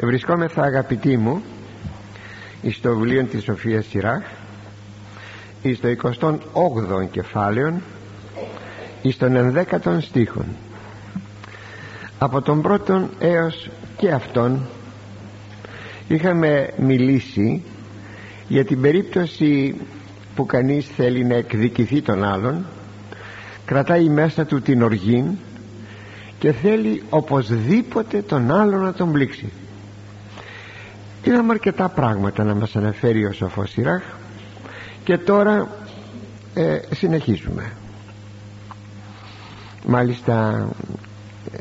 Βρισκόμεθα αγαπητοί μου στο βιβλίο της Σοφίας Σιράχ στο 28ο κεφάλαιο στον 11ο στίχον. Από τον πρώτον έως και αυτόν είχαμε μιλήσει για την περίπτωση που κανείς θέλει να εκδικηθεί τον άλλον κρατάει μέσα του την οργή και θέλει οπωσδήποτε τον άλλο να τον πλήξει είδαμε αρκετά πράγματα να μας αναφέρει ο Σοφός Σιράχ. Και τώρα ε, συνεχίζουμε. Μάλιστα ε,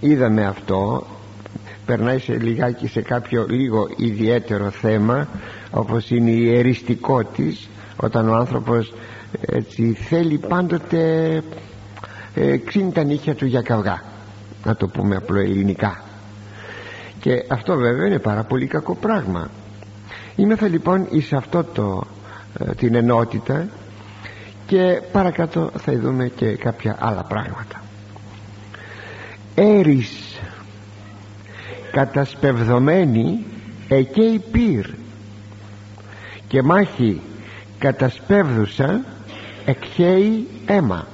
είδαμε αυτό. Περνάει σε λιγάκι σε κάποιο λίγο ιδιαίτερο θέμα όπως είναι η εριστικό της όταν ο άνθρωπος έτσι θέλει πάντοτε ε, ξύνει τα νύχια του για καυγά. Να το πούμε απλοελληνικά και αυτό βέβαια είναι πάρα πολύ κακό πράγμα. Είμεθα λοιπόν εις αυτό το, ε, την ενότητα και παρακάτω θα δούμε και κάποια άλλα πράγματα. Έρης κατασπευδομένη εκέι πυρ και μάχη κατασπεύδουσα εκχέει αίμα.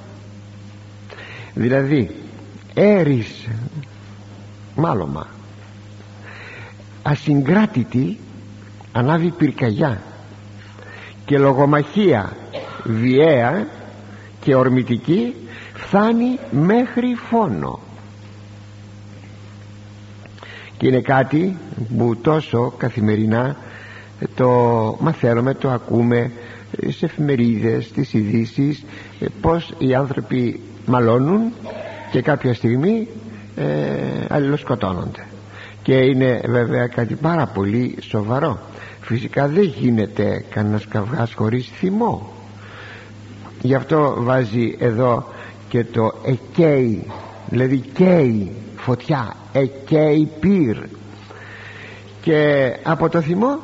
Δηλαδή έρης μάλωμα ασυγκράτητη ανάβει πυρκαγιά και λογομαχία βιαία και ορμητική φτάνει μέχρι φόνο. Και είναι κάτι που τόσο καθημερινά το μαθαίνουμε, το ακούμε σε εφημερίδες, στις ειδήσεις πως οι άνθρωποι μαλώνουν και κάποια στιγμή ε, αλληλοσκοτώνονται και είναι βέβαια κάτι πάρα πολύ σοβαρό. Φυσικά δεν γίνεται κανένας καυγάς χωρίς θυμό. Γι' αυτό βάζει εδώ και το εκέι δηλαδή καίει φωτιά εκέι πυρ και από το θυμό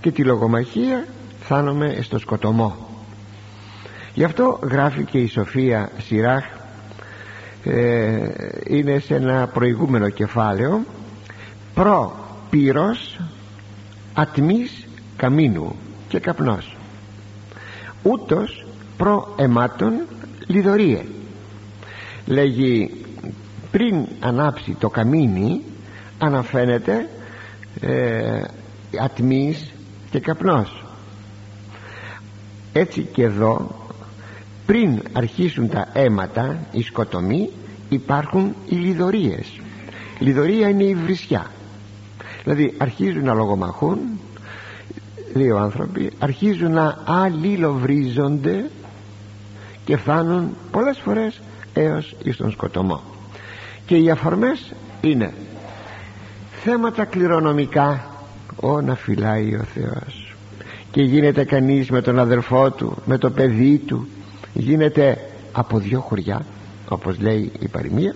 και τη λογομαχία φτάνουμε στο σκοτωμό. Γι' αυτό γράφει και η Σοφία Σιράχ ε, είναι σε ένα προηγούμενο κεφάλαιο προ πύρος ατμής καμίνου και καπνός. Ούτως προ αιμάτων λιδωρίε. Λέγει πριν ανάψει το καμίνι αναφαίνεται ε, ατμής και καπνός. Έτσι και εδώ πριν αρχίσουν τα αίματα οι σκοτομοί υπάρχουν οι λιδωρίες. Λιδωρία είναι η βρισιά δηλαδή αρχίζουν να λογομαχούν δύο άνθρωποι αρχίζουν να αλληλοβρίζονται και φτάνουν πολλές φορές έως εις τον σκοτωμό. Και οι αφορμές είναι θέματα κληρονομικά ό να φυλάει ο Θεός και γίνεται κανείς με τον αδερφό του με το παιδί του. Γίνεται από δυο χωριά όπως λέει η παροιμία.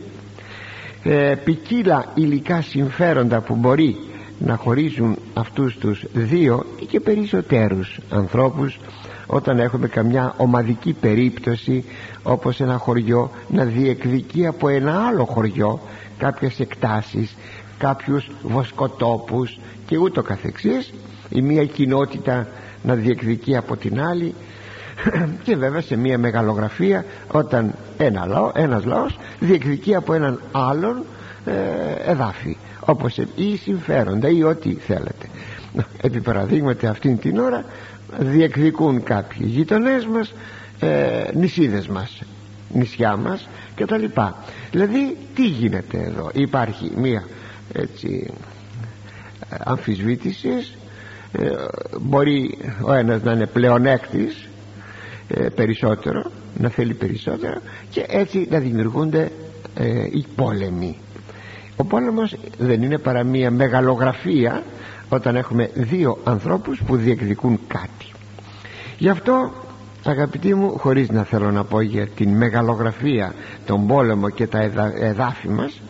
Ε, ποικίλα υλικά συμφέροντα που μπορεί να χωρίζουν αυτούς τους δύο ή και περισσότερους ανθρώπους όταν έχουμε καμιά ομαδική περίπτωση όπως ένα χωριό να διεκδικεί από ένα άλλο χωριό κάποιες εκτάσεις κάποιους βοσκοτόπους και ούτω καθεξής. Η μία κοινότητα να διεκδικεί από την άλλη. Και βέβαια σε μια μεγαλογραφία όταν ένα λαό, ένας λαός διεκδικεί από έναν άλλον ε, εδάφη όπως ή συμφέροντα ή ό,τι θέλετε. Επί παραδείγματι αυτήν την ώρα διεκδικούν κάποιοι γειτονές μας ε, νησίδες μας νησιά μας και τα λοιπά δηλαδή τι γίνεται εδώ; Υπάρχει μία έτσι αμφισβήτησης ε, μπορεί ο ένας να είναι πλεονέκτης ε, περισσότερο να θέλει περισσότερο και έτσι να δημιουργούνται ε, οι πόλεμοι ο πόλεμος δεν είναι παρά μία μεγαλογραφία όταν έχουμε δύο ανθρώπους που διεκδικούν κάτι. Γι' αυτό αγαπητοί μου χωρίς να θέλω να πω για την μεγαλογραφία τον πόλεμο και τα εδάφη μας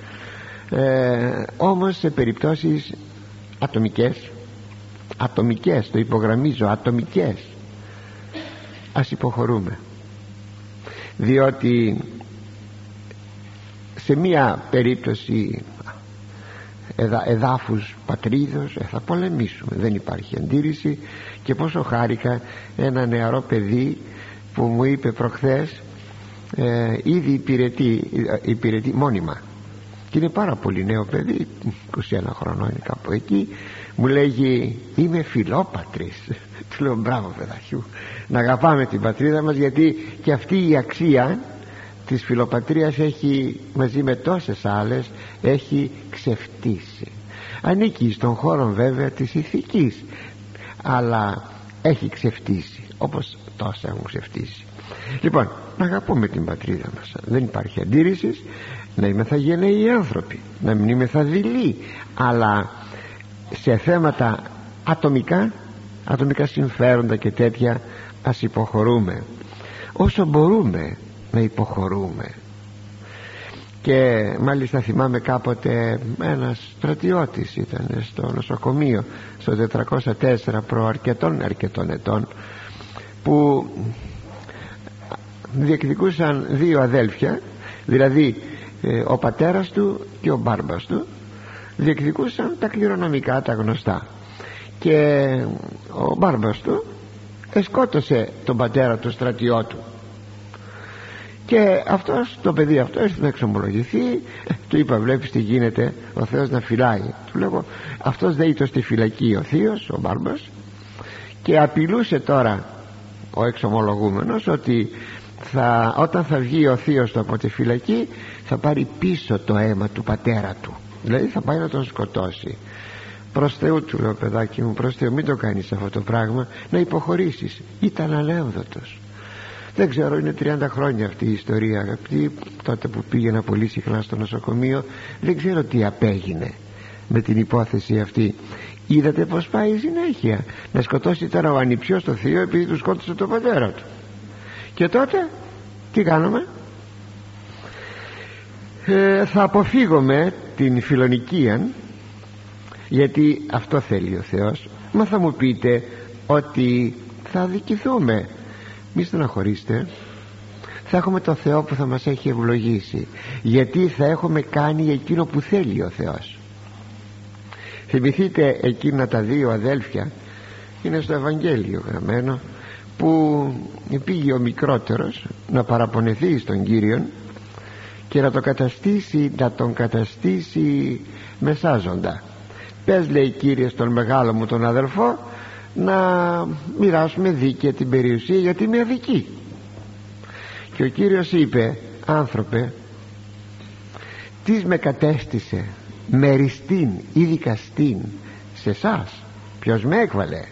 ε, όμως σε περιπτώσεις ατομικές ατομικές το υπογραμμίζω ατομικές ας υποχωρούμε. Διότι σε μία περίπτωση εδα, εδάφους πατρίδος ε, θα πολεμήσουμε. Δεν υπάρχει αντίρρηση. Και πόσο χάρηκα ένα νεαρό παιδί που μου είπε προχθές ε, ήδη υπηρετεί, ε, υπηρετεί μόνιμα. Και είναι πάρα πολύ νέο παιδί 21 χρονών είναι κάπου εκεί. Μου λέγει είμαι φιλόπατρης του λέω μπράβο παιδαχιού να αγαπάμε την πατρίδα μας γιατί και αυτή η αξία της φιλοπατρίας έχει μαζί με τόσες άλλες έχει ξεφτίσει ανήκει στον χώρο βέβαια της ηθικής αλλά έχει ξεφτίσει όπως τόσα έχουν ξεφτίσει λοιπόν να αγαπούμε την πατρίδα μας. Δεν υπάρχει αντίρρησης να είμαι θα γενναίοι άνθρωποι να μην είμαι θα δειλοί αλλά σε θέματα ατομικά ατομικά συμφέροντα και τέτοια ας υποχωρούμε. Όσο μπορούμε να υποχωρούμε. Και μάλιστα θυμάμαι κάποτε ένας στρατιώτης ήταν στο νοσοκομείο στο 404 προ αρκετών αρκετών ετών που διεκδικούσαν δύο αδέλφια δηλαδή ε, ο πατέρας του και ο μπάρμπας του διεκδικούσαν τα κληρονομικά τα γνωστά. Και ο μπάρμπας του εσκότωσε τον πατέρα του στρατιώτου και αυτός το παιδί αυτό ήρθε να εξομολογηθεί. Του είπα βλέπεις τι γίνεται ο Θεός να φυλάει του λέγω αυτός το στη φυλακή ο θείος ο μπάρμπας και απειλούσε τώρα ο εξομολογούμενος ότι θα, όταν θα βγει ο θείος του από τη φυλακή θα πάρει πίσω το αίμα του πατέρα του. Δηλαδή θα πάει να τον σκοτώσει. Προς Θεού του λέω παιδάκι μου προς Θεού μην το κάνεις αυτό το πράγμα. Να υποχωρήσεις ήταν αλεύδοτος δεν ξέρω είναι 30 χρόνια αυτή η ιστορία. Αγαπητή τότε που πήγαινα πολύ συχνά στο νοσοκομείο δεν ξέρω τι απέγινε με την υπόθεση αυτή. Είδατε πως πάει η συνέχεια. Να σκοτώσει τώρα ο ανιψιός το θείο επειδή του σκότωσε τον πατέρα του. Και τότε τι κάνουμε; Ε, θα αποφύγουμε την φιλονικία γιατί αυτό θέλει ο Θεός. Μα θα μου πείτε ότι θα δικηθούμε μη στεναχωρήστε θα έχουμε το Θεό που θα μας έχει ευλογήσει. Γιατί θα έχουμε κάνει εκείνο που θέλει ο Θεός. Θυμηθείτε εκείνα τα δύο αδέλφια είναι στο Ευαγγέλιο γραμμένο που πήγε ο μικρότερος να παραπονεθεί στον Κύριον και να το καταστήσει να τον καταστήσει μεσάζοντα. Πες λέει Κύριε στον μεγάλο μου τον αδελφό να μοιράσουμε δίκαια την περιουσία γιατί είμαι αδική. Και ο Κύριος είπε άνθρωπε τις με κατέστησε μεριστήν ή δικαστήν σε εσάς. ποιος με έκβαλε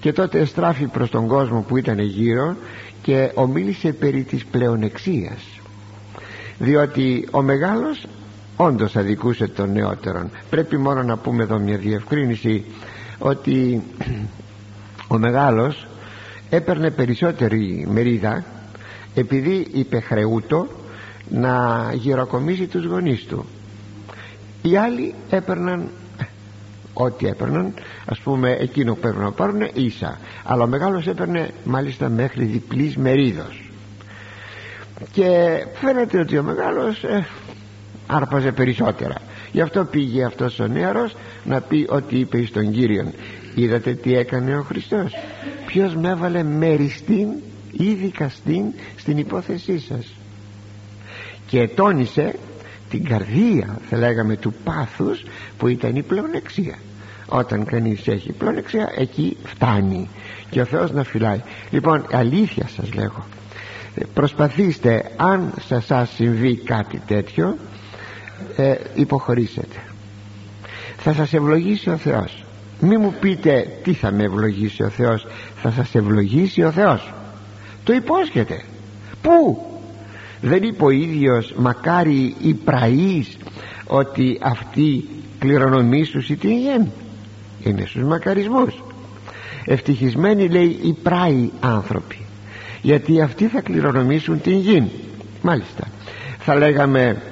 και τότε εστράφει προς τον κόσμο που ήταν γύρω και ομίλησε περί της πλεονεξίας. Διότι ο μεγάλος όντως αδικούσε τον νεότερον. Πρέπει μόνο να πούμε εδώ μια διευκρίνηση ότι ο μεγάλος έπαιρνε περισσότερη μερίδα επειδή είπε χρεούτο να γυροκομίσει τους γονείς του. Οι άλλοι έπαιρναν ό,τι έπαιρναν ας πούμε εκείνο που πρέπει να πάρουν ίσα. Αλλά ο μεγάλος έπαιρνε μάλιστα μέχρι διπλής μερίδος. Και φαίνεται ότι ο μεγάλος ε, άρπαζε περισσότερα γι' αυτό πήγε αυτός ο νεαρός να πει ότι είπε εις τον Κύριον. Είδατε τι έκανε ο Χριστός; Ποιος με έβαλε μεριστήν ή δικαστήν στην υπόθεσή σας. Και τόνισε την καρδία θα λέγαμε του πάθους που ήταν η πλεονεξία. Όταν κανείς έχει πλεονεξία εκεί φτάνει. Και ο Θεός να φυλάει. Λοιπόν αλήθεια σας λέγω. Προσπαθήστε αν σε σας συμβεί κάτι τέτοιο ε, υποχωρήσετε. Θα σας ευλογήσει ο Θεός. Μη μου πείτε τι θα με ευλογήσει ο Θεός. Θα σας ευλογήσει ο Θεός. Το υπόσχεται. Πού; Δεν είπε ο ίδιος μακάρι οι πραείς ότι αυτοί κληρονομήσους ή τι είναι στους μακαρισμούς. Ευτυχισμένοι λέει οι πράοι άνθρωποι. Γιατί αυτοί θα κληρονομήσουν την γη μάλιστα. Θα λέγαμε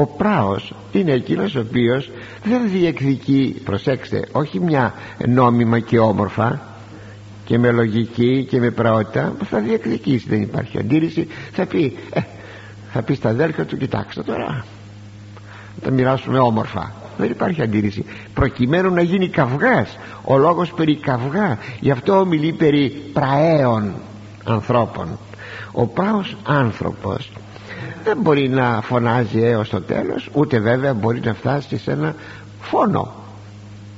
ο πράος είναι εκείνος ο οποίος δεν διεκδικεί προσέξτε όχι μια νόμιμα και όμορφα και με λογική και με πραότητα που θα διεκδικήσει δεν υπάρχει αντίρρηση θα πει ε, θα πεις στα αδέρφια του κοιτάξτε τώρα θα τα μοιράσουμε όμορφα δεν υπάρχει αντίρρηση. Προκειμένου να γίνει καυγάς ο λόγος περί καυγά γι' αυτό ομιλεί περί πραέων ανθρώπων. Ο πράος άνθρωπος δεν μπορεί να φωνάζει έως το τέλος ούτε βέβαια μπορεί να φτάσει σε ένα φόνο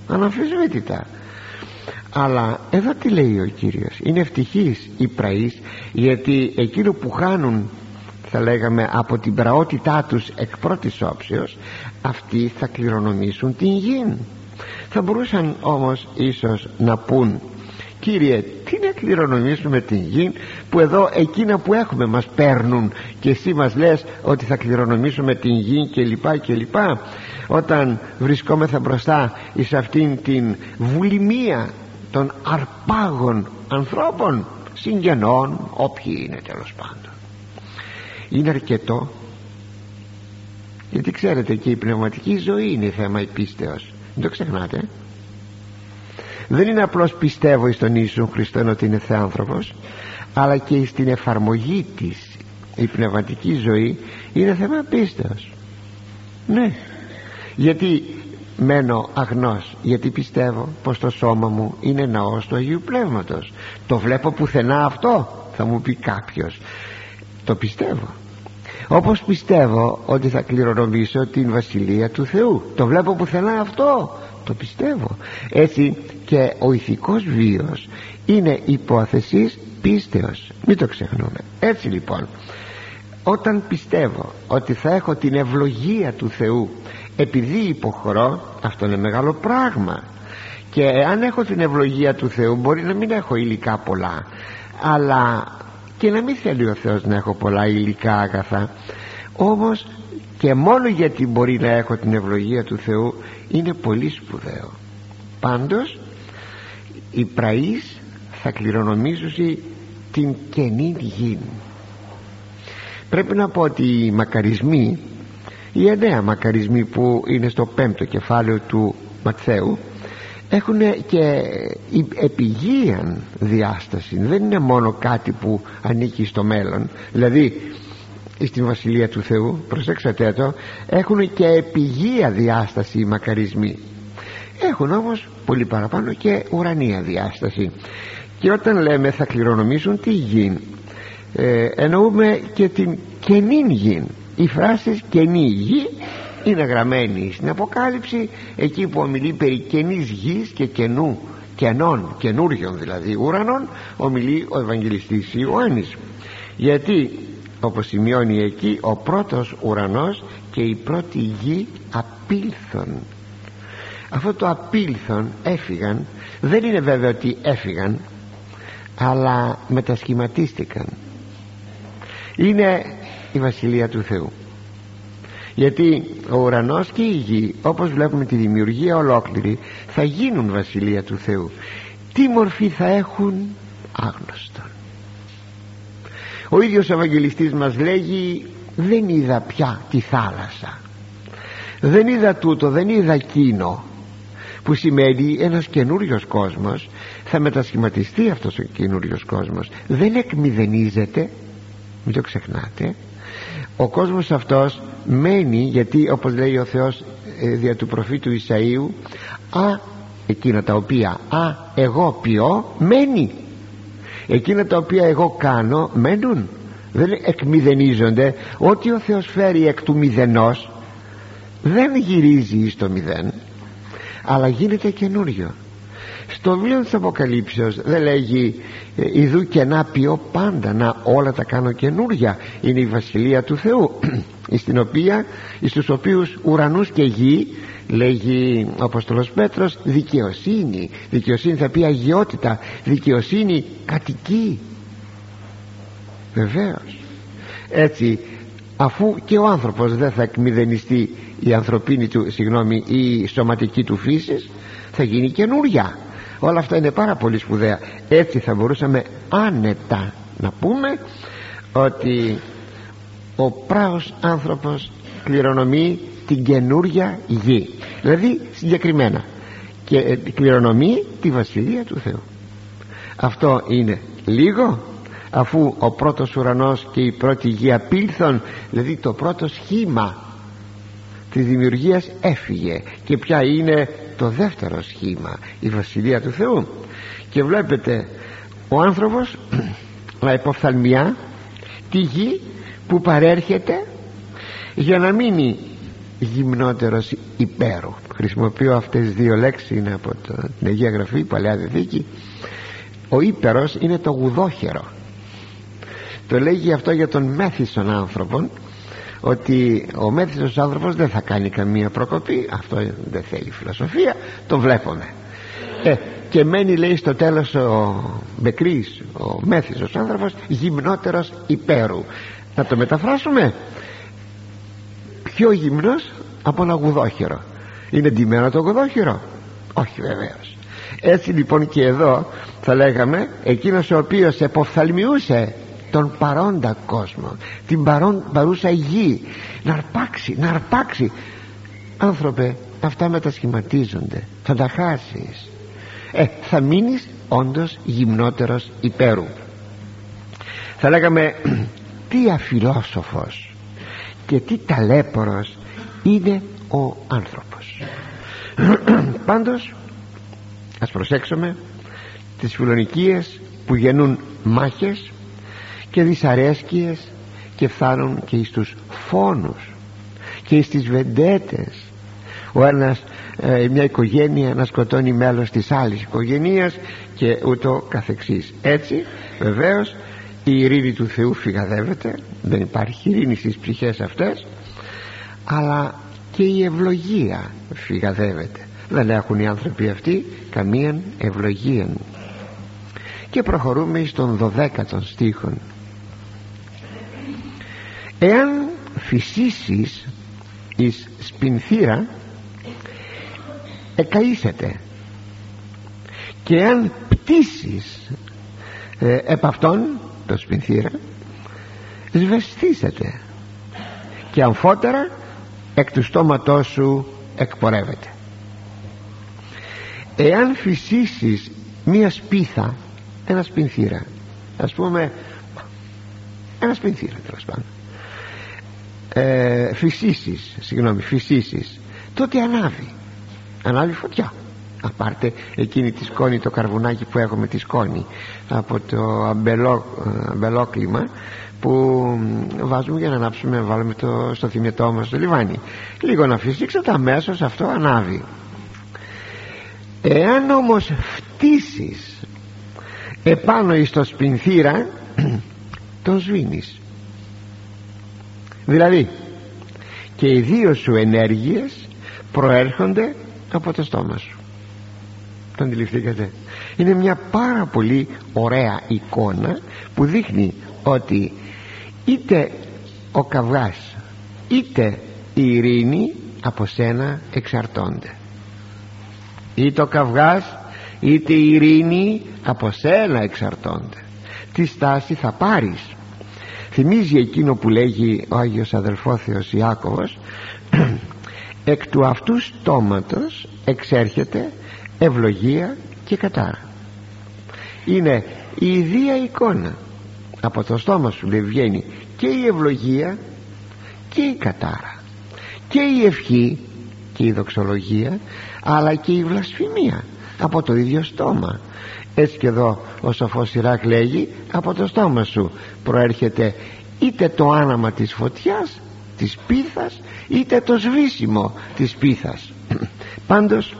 αναμφισβήτητα. Αλλά εδώ τι λέει ο Κύριος είναι ευτυχής οι πραείς γιατί εκείνο που χάνουν θα λέγαμε από την πραότητά τους εκ πρώτης όψεως αυτοί θα κληρονομήσουν την γη θα μπορούσαν όμως ίσως να πούν Κύριε τι να κληρονομήσουμε την γη που εδώ εκείνα που έχουμε μας παίρνουν και εσύ μας λες ότι θα κληρονομήσουμε την γη και λοιπά και λοιπά. Όταν βρισκόμεθα μπροστά εις αυτήν την βουλημία των αρπάγων ανθρώπων συγγενών όποιοι είναι τέλος πάντων. Είναι αρκετό γιατί ξέρετε και η πνευματική ζωή είναι θέμα πίστεως δεν το ξεχνάτε δεν είναι απλώς πιστεύω εις τον Ιησού Χριστό ότι είναι θεάνθρωπος αλλά και στην εφαρμογή της η πνευματική ζωή είναι θέμα πίστεως. Ναι. Γιατί μένω αγνός γιατί πιστεύω πως το σώμα μου είναι ναός του Αγίου Πνεύματος. Το βλέπω πουθενά αυτό θα μου πει κάποιος. Το πιστεύω. Όπως πιστεύω ότι θα κληρονομήσω την Βασιλεία του Θεού. Το βλέπω πουθενά αυτό το πιστεύω. Έτσι και ο ηθικός βίος είναι υπόθεσης πίστεως. Μην το ξεχνούμε. Έτσι λοιπόν όταν πιστεύω ότι θα έχω την ευλογία του Θεού επειδή υποχρώ αυτό είναι μεγάλο πράγμα και αν έχω την ευλογία του Θεού μπορεί να μην έχω υλικά πολλά αλλά και να μην θέλει ο Θεός να έχω πολλά υλικά αγαθά όμως και μόνο γιατί μπορεί να έχω την ευλογία του Θεού είναι πολύ σπουδαίο. Πάντως οι πραείς θα κληρονομήσουν την καινή γη. Πρέπει να πω ότι οι μακαρισμοί οι εννέα μακαρισμοί που είναι στο πέμπτο κεφάλαιο του Ματθαίου έχουν και επιγείαν διάσταση. Δεν είναι μόνο κάτι που ανήκει στο μέλλον. Δηλαδή στην Βασιλεία του Θεού προσέξατε το έχουν και επιγεία διάσταση οι μακαρισμοί. Έχουν όμως πολύ παραπάνω και ουρανία διάσταση. Και όταν λέμε θα κληρονομήσουν τη γη ε, εννοούμε και την καινή γη η φράση καινή γη είναι γραμμένη στην Αποκάλυψη εκεί που ομιλεί περί καινής γης και καινού κενών, καινούριων δηλαδή ουρανών ομιλεί ο Ευαγγελιστής Ιωάννης. Γιατί όπως σημειώνει εκεί ο πρώτος ουρανός και η πρώτη γη απήλθον. Αυτό το απήλθον έφυγαν. Δεν είναι βέβαια ότι έφυγαν αλλά μετασχηματίστηκαν. Είναι η Βασιλεία του Θεού. Γιατί ο ουρανός και η γη όπως βλέπουμε τη δημιουργία ολόκληρη θα γίνουν Βασιλεία του Θεού. Τι μορφή θα έχουν άγνωστον ο ίδιος ο Ευαγγελιστής μας λέγει δεν είδα πια τη θάλασσα. Δεν είδα τούτο δεν είδα εκείνο που σημαίνει ένας καινούριος κόσμος θα μετασχηματιστεί αυτός ο καινούριος κόσμος. Δεν εκμηδενίζεται μην το ξεχνάτε. Ο κόσμος αυτός μένει γιατί όπως λέει ο Θεός ε, δια του προφήτου Ισαΐου α εκείνα τα οποία α εγώ ποιώ μένει εκείνα τα οποία εγώ κάνω μένουν. Δεν εκμηδενίζονται. Ό,τι ο Θεός φέρει εκ του μηδενός δεν γυρίζει στο μηδέν αλλά γίνεται καινούριο στο βιβλίο της Αποκαλύψεως δεν λέγει ε, «Ιδού και να ποιώ πάντα να όλα τα κάνω καινούρια είναι η Βασιλεία του Θεού στην οποία στους οποίους ουρανούς και γη λέγει ο Απόστολος Πέτρος δικαιοσύνη δικαιοσύνη θα πει αγιότητα δικαιοσύνη κατοικεί. Βεβαίως. Έτσι αφού και ο άνθρωπος δεν θα εκμηδενιστεί η ανθρωπίνη του συγγνώμη η σωματική του φύσης θα γίνει καινούρια όλα αυτά είναι πάρα πολύ σπουδαία. Έτσι θα μπορούσαμε άνετα να πούμε ότι ο πράος άνθρωπος κληρονομεί την καινούρια γη. Δηλαδή συγκεκριμένα και ε, κληρονομεί τη Βασιλεία του Θεού. Αυτό είναι λίγο αφού ο πρώτος ουρανός και η πρώτη γη απήλθον δηλαδή το πρώτο σχήμα της δημιουργίας έφυγε. Και ποια είναι το δεύτερο σχήμα η Βασιλεία του Θεού. Και βλέπετε ο άνθρωπος να υποφθαλμιά τη γη που παρέρχεται για να μείνει γυμνότερος υπέρου. Χρησιμοποιώ αυτές τις δύο λέξεις είναι από το, την Αγία Γραφή Παλαιά Δεδίκη ο ύπερος είναι το γουδόχερο. Το λέγει αυτό για τον μέθησον άνθρωπον ότι ο μέθησος άνθρωπος δεν θα κάνει καμία προκοπή αυτό δεν θέλει φιλοσοφία το βλέπουμε. Ε, και μένει λέει στο τέλος ο Μπεκρής ο μέθησος άνθρωπος γυμνότερος υπέρου. Να το μεταφράσουμε. Πιο γυμνός από ένα γουδόχερο είναι ντυμένο το γουδόχερο όχι βεβαίως. Έτσι λοιπόν και εδώ θα λέγαμε εκείνος ο οποίος εποφθαλμιούσε τον παρόντα κόσμο την παρόν, παρούσα γη. Να αρπάξει, να αρπάξει. Άνθρωπε αυτά μετασχηματίζονται. Θα τα χάσεις. Ε, θα μείνεις όντως γυμνότερος υπέρου. Θα λέγαμε τι αφιλόσοφος και τι ταλέπορος είναι ο άνθρωπος. Πάντως ας προσέξουμε τις φιλονικίες που γεννούν μάχες και δυσαρέσκειες και φτάνουν και στους φόνους και στις βεντέτες. Ο ένας ε, μια οικογένεια να σκοτώνει μέλος της άλλης οικογένειας και ούτω καθεξής. Έτσι βεβαίως η ειρήνη του Θεού φυγαδεύεται δεν υπάρχει ειρήνη στις ψυχές αυτές αλλά και η ευλογία φυγαδεύεται. Δεν έχουν οι άνθρωποι αυτοί καμία ευλογία και προχωρούμε στον 12ο στίχον εάν φυσήσεις εις σπινθήρα εκαΐσετε και αν πτήσεις ε, επ' αυτόν το σπινθήρα σβεστήσετε και αμφότερα εκ του στόματός σου εκπορεύεται. Εάν φυσήσεις μία σπίθα ένα σπινθήρα ας πούμε ένα σπινθήρα τέλος πάντων ε, φυσήσεις συγγνώμη φυσήσεις. Τότε ανάβει. Ανάβει φωτιά. Απάρτε εκείνη τη σκόνη το καρβουνάκι που έχουμε τη σκόνη από το αμπελό, αμπελόκλημα που βάζουμε για να ανάψουμε βάλουμε το, στο θυμετό μας το λιβάνι. Λίγο να φυσήξετε αμέσως αυτό ανάβει. Εάν όμως φτύσεις επάνω εις το σπινθήρα τον σβήνεις δηλαδή και οι δύο σου ενέργειες προέρχονται από το στόμα σου. Το αντιληφθήκατε. Είναι μια πάρα πολύ ωραία εικόνα που δείχνει ότι είτε ο καυγάς είτε η ειρήνη από σένα εξαρτώνται. Είτε ο καυγάς είτε η ειρήνη από σένα εξαρτώνται. Τι στάση θα πάρεις θυμίζει εκείνο που λέγει ο Άγιος Αδελφόθεος Ιάκωβος εκ του αυτού στόματος εξέρχεται ευλογία και κατάρα είναι η ιδία εικόνα. Από το στόμα σου λέει βγαίνει και η ευλογία και η κατάρα και η ευχή και η δοξολογία αλλά και η βλασφημία από το ίδιο στόμα έτσι και εδώ ο σοφός Ιράκ λέγει από το στόμα σου προέρχεται είτε το άναμα της φωτιάς της πίθας είτε το σβήσιμο της πίθας. Πάντως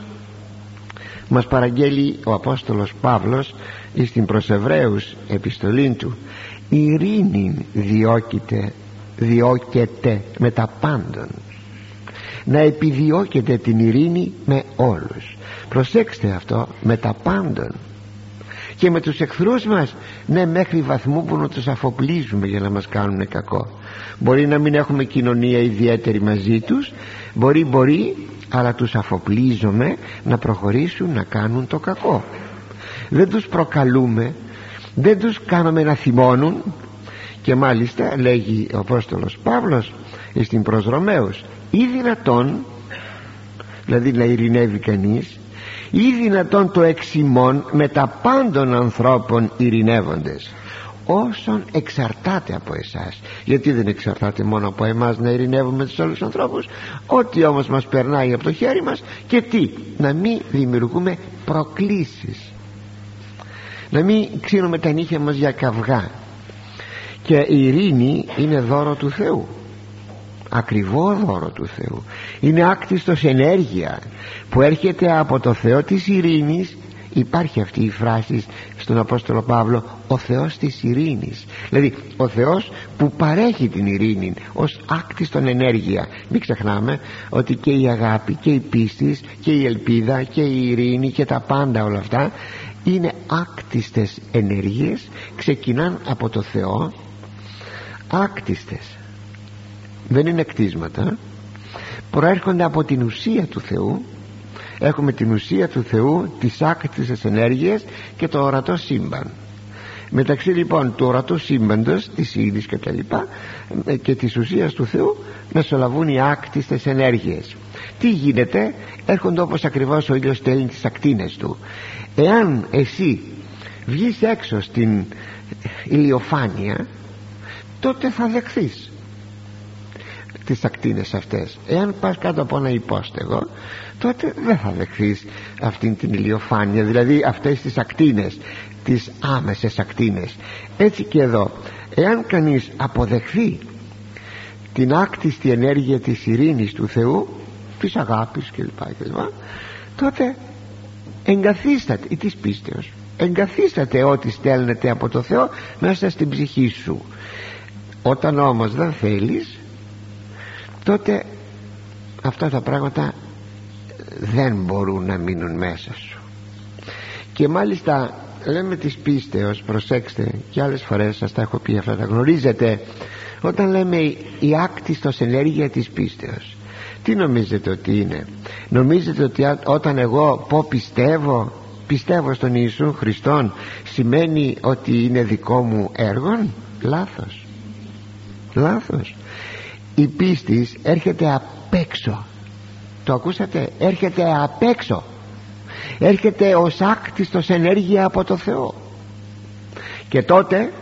μας παραγγέλει ο Απόστολος Παύλος στην προς Εβραίους επιστολή του η ειρήνη διώκεται, διώκεται με τα πάντων να επιδιώκεται την ειρήνη με όλους. Προσέξτε αυτό με τα πάντων και με τους εχθρούς μας. Ναι μέχρι βαθμού που να τους αφοπλίζουμε για να μας κάνουν κακό. Μπορεί να μην έχουμε κοινωνία ιδιαίτερη μαζί τους. Μπορεί μπορεί αλλά τους αφοπλίζουμε να προχωρήσουν να κάνουν το κακό. Δεν τους προκαλούμε. Δεν τους κάνουμε να θυμώνουν. Και μάλιστα λέγει ο Απόστολος Παύλος στην προς Ρωμαίους ή δυνατόν δηλαδή να ειρηνεύει κανείς ή δυνατόν το εξημών με τα πάντων ανθρώπων ειρηνεύοντες. Όσον εξαρτάται από εσάς γιατί δεν εξαρτάται μόνο από εμάς να ειρηνεύουμε τους άλλους ανθρώπους ό,τι όμως μας περνάει από το χέρι μας και τι να μην δημιουργούμε προκλήσεις. Να μην ξύνουμε τα νύχια μας για καυγά. Και η ειρήνη είναι δώρο του Θεού. Ακριβό δώρο του Θεού είναι άκτιστος ενέργεια που έρχεται από το Θεό της ειρήνης. Υπάρχει αυτή η φράση στον Απόστολο Παύλο ο Θεός της ειρήνης δηλαδή ο Θεός που παρέχει την ειρήνη ως άκτιστον ενέργεια. Μην ξεχνάμε ότι και η αγάπη και η πίστης και η ελπίδα και η ειρήνη και τα πάντα όλα αυτά είναι άκτιστες ενέργειες ξεκινάν από το Θεό. Άκτιστες. Δεν είναι κτίσματα προέρχονται από την ουσία του Θεού. Έχουμε την ουσία του Θεού τις άκτιστες ενέργειες και το ορατό σύμπαν. Μεταξύ λοιπόν του ορατού σύμπαντος της ύλης και τα λοιπά ε, και της ουσίας του Θεού μεσολαβούν οι άκτιστες ενέργειες. Τι γίνεται έρχονται όπως ακριβώς ο ήλιος στέλνει τις ακτίνες του. Εάν εσύ βγεις έξω στην ηλιοφάνεια τότε θα δεχθείς τις ακτίνες αυτές. Εάν πας κάτω από ένα υπόστεγο τότε δεν θα δεχθείς αυτήν την ηλιοφάνεια δηλαδή αυτές τις ακτίνες τις άμεσες ακτίνες. Έτσι και εδώ εάν κανείς αποδεχθεί την άκτιστη ενέργεια της ειρήνης του Θεού της αγάπης κλπ, κλπ τότε εγκαθίσταται ή της πίστεως εγκαθίσταται ό,τι στέλνεται από το Θεό μέσα στην ψυχή σου. Όταν όμως δεν θέλεις τότε αυτά τα πράγματα δεν μπορούν να μείνουν μέσα σου. Και μάλιστα λέμε της πίστεως προσέξτε και άλλες φορές σας τα έχω πει αυτά τα γνωρίζετε όταν λέμε η άκτιστος ενέργεια της πίστεως τι νομίζετε ότι είναι; Νομίζετε ότι όταν εγώ πω πιστεύω πιστεύω στον Ιησού Χριστόν σημαίνει ότι είναι δικό μου έργο λάθος. Λάθος η πίστη έρχεται απ' έξω. Το ακούσατε; Έρχεται απ' έξω. Έρχεται ως άκτιστος ενέργεια από το Θεό. Και τότε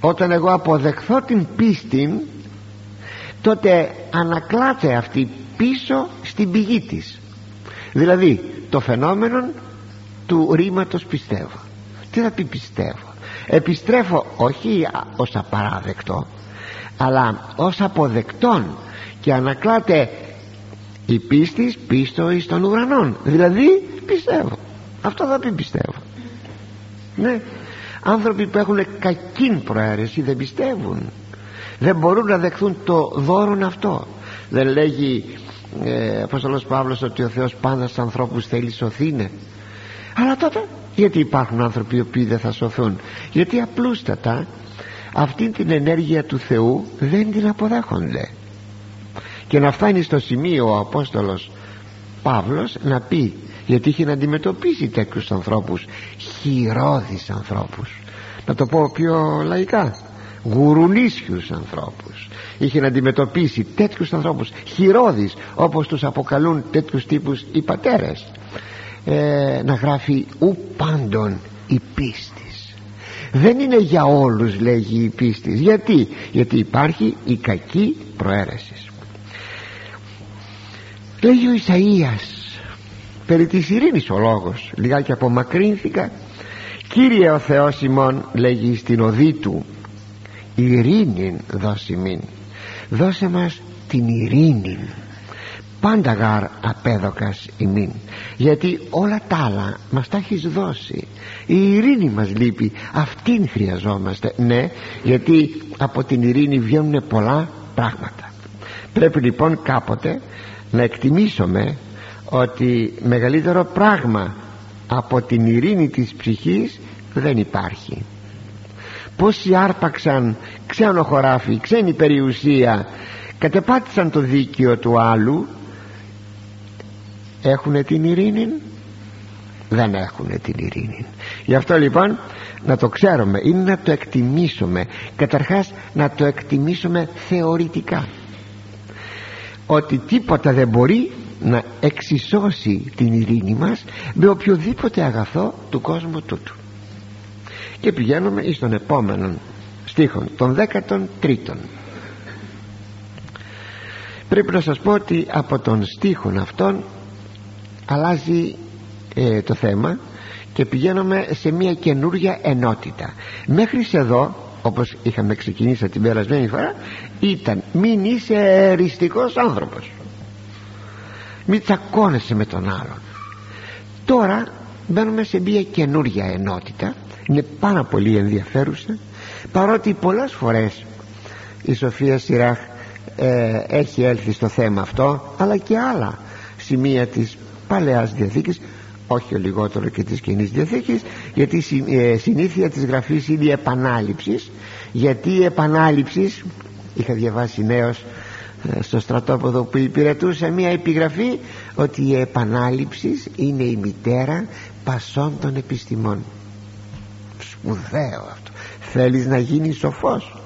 όταν εγώ αποδεχθώ την πίστη τότε ανακλάται αυτή πίσω στην πηγή της. Δηλαδή το φαινόμενο του ρήματος πιστεύω. Τι θα πει πιστεύω; Επιστρέφω όχι ως απαράδεκτο αλλά ως αποδεκτόν και ανακλάται η πίστη πίστο εις των ουρανών δηλαδή πιστεύω. Αυτό θα πει πιστεύω. Ναι. Άνθρωποι που έχουν κακή προαίρεση δεν πιστεύουν. Δεν μπορούν να δεχθούν το δώρο αυτό. Δεν λέγει ε, Απόστολος Παύλος ότι ο Θεός πάντα στους ανθρώπους θέλει σωθήνε. Αλλά τότε γιατί υπάρχουν άνθρωποι οι οποίοι δεν θα σωθούν; Γιατί απλούστατα αυτή την ενέργεια του Θεού δεν την αποδέχονται. Και να φτάνει στο σημείο ο Απόστολος Παύλος να πει γιατί είχε να αντιμετωπίσει τέτοιους ανθρώπους χειρόδεις ανθρώπους. Να το πω πιο λαϊκά γουρουνίσιους ανθρώπους. Είχε να αντιμετωπίσει τέτοιους ανθρώπους χειρόδεις όπως τους αποκαλούν τέτοιους τύπους οι πατέρες. Ε, να γράφει ου πάντων η πίστης δεν είναι για όλους λέγει η πίστης. Γιατί; Γιατί υπάρχει η κακή προαίρεση. Λέγει ο Ισαΐας περί της ειρήνης ο λόγος. Λιγάκι απομακρύνθηκα. Κύριε ο Θεός ημών λέγει στην οδή του ειρήνη δώσει μην. Δώσε μας την ειρήνη πάντα γάρ απέδοκας ημίν. Γιατί όλα τα άλλα μας τα έχεις δώσει. Η ειρήνη μας λείπει. Αυτήν χρειαζόμαστε. Ναι γιατί από την ειρήνη βγαίνουν πολλά πράγματα. Πρέπει λοιπόν κάποτε να εκτιμήσουμε ότι μεγαλύτερο πράγμα από την ειρήνη της ψυχής δεν υπάρχει. Πόσοι άρπαξαν ξένο χωράφι ξένη περιουσία κατεπάτησαν το δίκαιο του άλλου έχουν την ειρήνη δεν έχουν την ειρήνη γι' αυτό λοιπόν να το ξέρουμε είναι να το εκτιμήσουμε. Καταρχάς να το εκτιμήσουμε θεωρητικά. Ότι τίποτα δεν μπορεί να εξισώσει την ειρήνη μας με οποιοδήποτε αγαθό του κόσμου τούτου. Και πηγαίνουμε εις τον επόμενο στίχο τον δέκατον τρίτον. Πρέπει να σας πω ότι από τον στίχον αυτόν αλλάζει ε, το θέμα και πηγαίνουμε σε μια καινούρια ενότητα. Μέχρι εδώ όπως είχαμε ξεκινήσει την περασμένη φορά ήταν μην είσαι εριστικός άνθρωπος. Μην τσακώνεσαι με τον άλλον. Τώρα μπαίνουμε σε μια καινούρια ενότητα. Είναι πάρα πολύ ενδιαφέρουσα παρότι πολλές φορές η Σοφία Σιράχ ε, έχει έλθει στο θέμα αυτό αλλά και άλλα σημεία της Παλαιάς Διαθήκης όχι λιγότερο και της Κοινής Διαθήκης γιατί η ε, συνήθεια της γραφής είναι η επανάληψης γιατί η επανάληψης είχα διαβάσει νέος ε, στο στρατόπεδο που υπηρετούσε μια επιγραφή ότι η επανάληψης είναι η μητέρα πασών των επιστημών. Σπουδαίο αυτό. Θέλεις να γίνεις σοφός.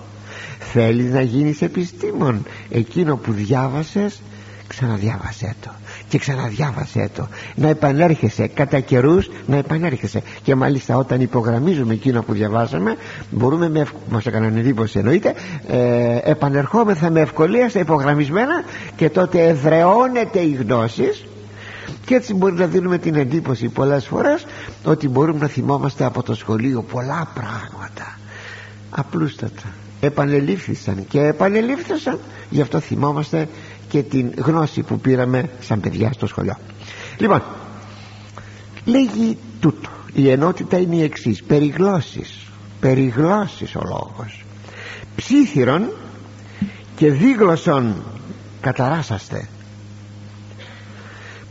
Θέλεις να γίνεις επιστήμον. Εκείνο που διάβασες ξαναδιάβασέ το και ξαναδιάβασέ το. Να επανέρχεσαι κατά καιρούς να επανέρχεσαι. Και μάλιστα όταν υπογραμμίζουμε εκείνο που διαβάσαμε μπορούμε με ευ... μας έκαναν εντύπωση εννοείται ε, επανερχόμεθα με ευκολία στα υπογραμμισμένα και τότε εδρεώνεται η γνώση. Και έτσι μπορεί να δίνουμε την εντύπωση πολλές φορές ότι μπορούμε να θυμόμαστε από το σχολείο πολλά πράγματα. Απλούστατα. Επανελήφθησαν και επανελήφθησαν. Γι' αυτό θυμόμαστε και την γνώση που πήραμε σαν παιδιά στο σχολείο. Λοιπόν λέγει τούτο. Η ενότητα είναι η εξής. Περιγλώσσεις περιγλώσσεις ο λόγος. Ψήθυρον και δίγλωσσον καταράσαστε.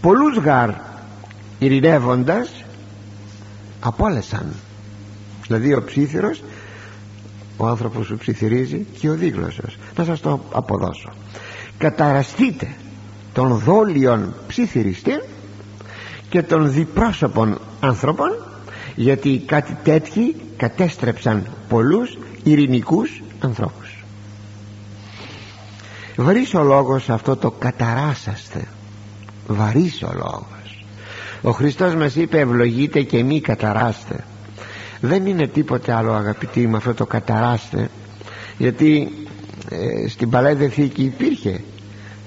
Πολλούς γαρ ειρηνεύοντας απόλεσαν. Δηλαδή ο ψήθυρος ο άνθρωπος που ψιθυρίζει και ο δίγλωσσος. Να σας το αποδώσω καταραστείτε των δόλιων ψιθυριστή και των διπρόσωπων άνθρωπων γιατί κάτι τέτοιοι κατέστρεψαν πολλούς ειρηνικούς ανθρώπους. Βαρύς ο λόγος αυτό το καταράσαστε. Βαρύς ο λόγος. Ο Χριστός μας είπε ευλογείτε και μη καταράστε. Δεν είναι τίποτε άλλο αγαπητοί με αυτό το καταράστε γιατί ε, στην Παλαίδε Θήκη υπήρχε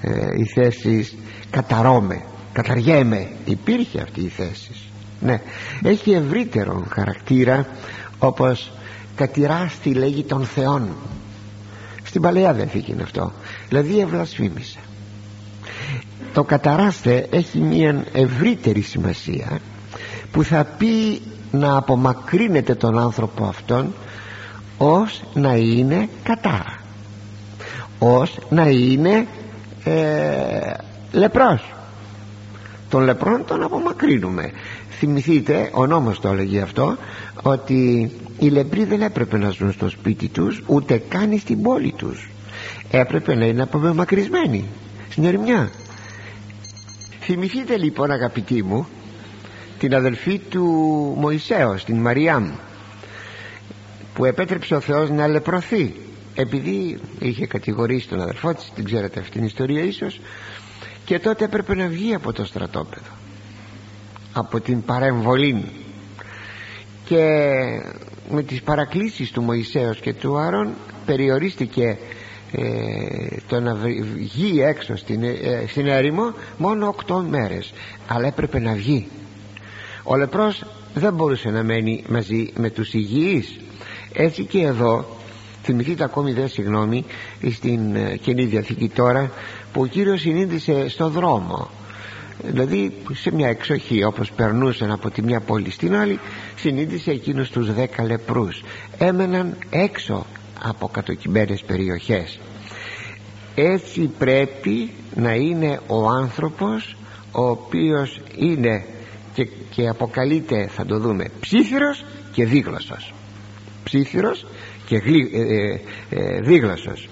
ε, η θέση καταρώμε καταριέμαι υπήρχε αυτή η θέση. Ναι. Έχει ευρύτερο χαρακτήρα όπως κατηράστη λέγει των θεών στην Παλαιά δεν είναι αυτό. Δηλαδή ευλασφήμισε. Το καταράστε έχει μια ευρύτερη σημασία που θα πει να απομακρύνεται τον άνθρωπο αυτόν ως να είναι κατάρα ως να είναι ε, λεπρός. Τον λεπρόν τον απομακρύνουμε. Θυμηθείτε ο νόμος το έλεγε αυτό ότι οι λεπροί δεν έπρεπε να ζουν στο σπίτι τους ούτε καν στην πόλη τους. Έπρεπε να είναι απομακρυσμένοι στην ερημιά. Θυμηθείτε λοιπόν αγαπητοί μου την αδελφή του Μωυσέως την Μαριάμ που επέτρεψε ο Θεός να λεπρωθεί επειδή είχε κατηγορήσει τον αδελφό της την ξέρετε αυτήν την ιστορία ίσως και τότε έπρεπε να βγει από το στρατόπεδο από την παρεμβολή. Και με τις παρακλήσεις του Μωυσέως και του Άρων περιορίστηκε ε, το να βγει έξω στην, ε, στην έρημο μόνο 8 μέρες. Αλλά έπρεπε να βγει. Ο λεπρός δεν μπορούσε να μένει μαζί με τους υγιείς. Έτσι και εδώ θυμηθείτε ακόμη δεν συγγνώμη στην ε, Καινή Διαθήκη τώρα που ο Κύριος συνείδησε στο δρόμο. Δηλαδή σε μια εξοχή όπως περνούσαν από τη μια πόλη στην άλλη συνείδησε εκείνους τους δέκα λεπρούς. Έμεναν έξω από κατοκυμένες περιοχές. Έτσι πρέπει να είναι ο άνθρωπος ο οποίος είναι και, και αποκαλείται θα το δούμε ψήφιρος και δίγλωσσος. Ψήφιρος και γλύ, ε, ε, ε, δίγλωσσος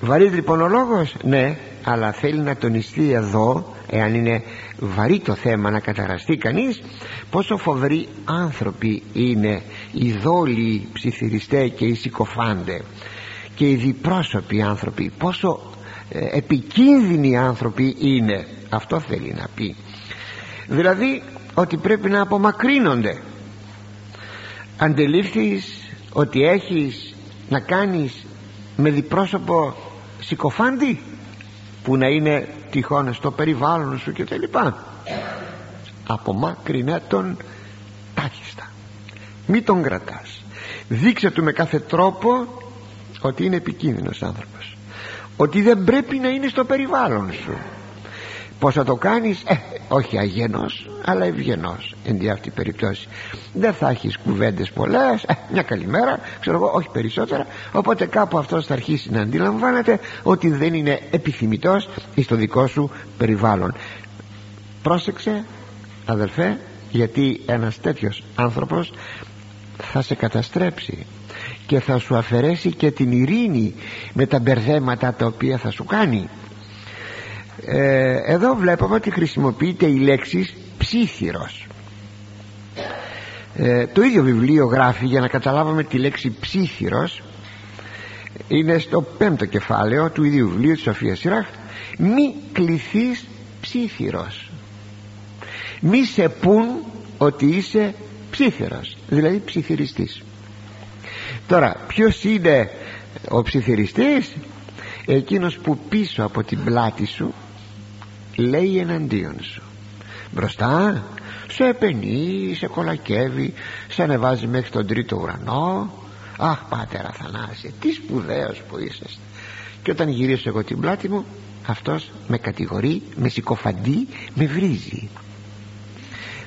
βαρύς λοιπόν ο λόγος; Ναι αλλά θέλει να τονιστεί εδώ εάν είναι βαρύ το θέμα να καταραστεί κανείς πόσο φοβεροί άνθρωποι είναι οι δόλοι ψιθυριστές και οι συκοφάντες. Και οι διπρόσωποι άνθρωποι πόσο ε, επικίνδυνοι άνθρωποι είναι. Αυτό θέλει να πει. Δηλαδή ότι πρέπει να απομακρύνονται. Αντελήφθης ότι έχεις να κάνεις με διπρόσωπο συκοφάντη που να είναι τυχόν στο περιβάλλον σου και τα λοιπά. Απομάκρυνε τον τάχιστα. Μη τον κρατάς. Δείξε του με κάθε τρόπο ότι είναι επικίνδυνος άνθρωπος. Ότι δεν πρέπει να είναι στο περιβάλλον σου πως θα το κάνεις; Ε, όχι αγενός αλλά ευγενός εν τη αυτή περιπτώση δεν θα έχεις κουβέντες πολλές. Ε, μια καλημέρα ξέρω εγώ όχι περισσότερα. Οπότε κάπου αυτός θα αρχίσει να αντιλαμβάνεται ότι δεν είναι επιθυμητός στο δικό σου περιβάλλον. Πρόσεξε αδελφέ γιατί ένας τέτοιος άνθρωπος θα σε καταστρέψει και θα σου αφαιρέσει και την ειρήνη με τα μπερδέματα τα οποία θα σου κάνει ε, εδώ βλέπουμε ότι χρησιμοποιείται η λέξη ψήθυρος. Ε, το ίδιο βιβλίο γράφει για να καταλάβουμε τη λέξη ψήθυρος είναι στο πέμπτο κεφάλαιο του ίδιου βιβλίου της Σοφίας Σιράχ μη κληθείς ψήθυρος. Μη σε πούν ότι είσαι ψήθυρος δηλαδή ψιθυριστής τώρα ποιος είναι ο ψιθυριστής; Εκείνος που πίσω από την πλάτη σου λέει εναντίον σου. Μπροστά σε επενεί, σε κολακεύει σε ανεβάζει μέχρι τον τρίτο ουρανό. Αχ πάτερ Αθανάσια τι σπουδαίος που είσαστε και όταν γυρίσω εγώ την πλάτη μου αυτός με κατηγορεί, με συκοφαντεί, με βρίζει.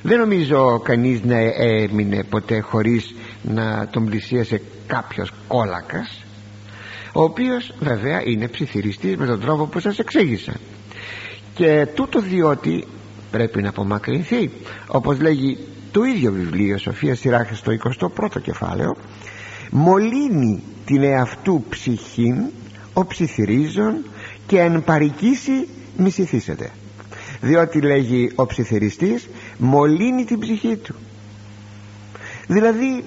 Δεν νομίζω κανείς να έμεινε ποτέ χωρίς να τον πλησίασε κάποιος κόλακας ο οποίος βέβαια είναι ψιθυριστής με τον τρόπο που σας εξήγησα. Και τούτο διότι πρέπει να απομακρυνθεί όπως λέγει το ίδιο βιβλίο Σοφία Σιράχη στο 21ο κεφάλαιο μολύνει την εαυτού ψυχήν ο ψιθυρίζων και εν παρικήσει μισηθήσετε διότι λέγει ο ψιθυριστής μολύνει την ψυχή του δηλαδή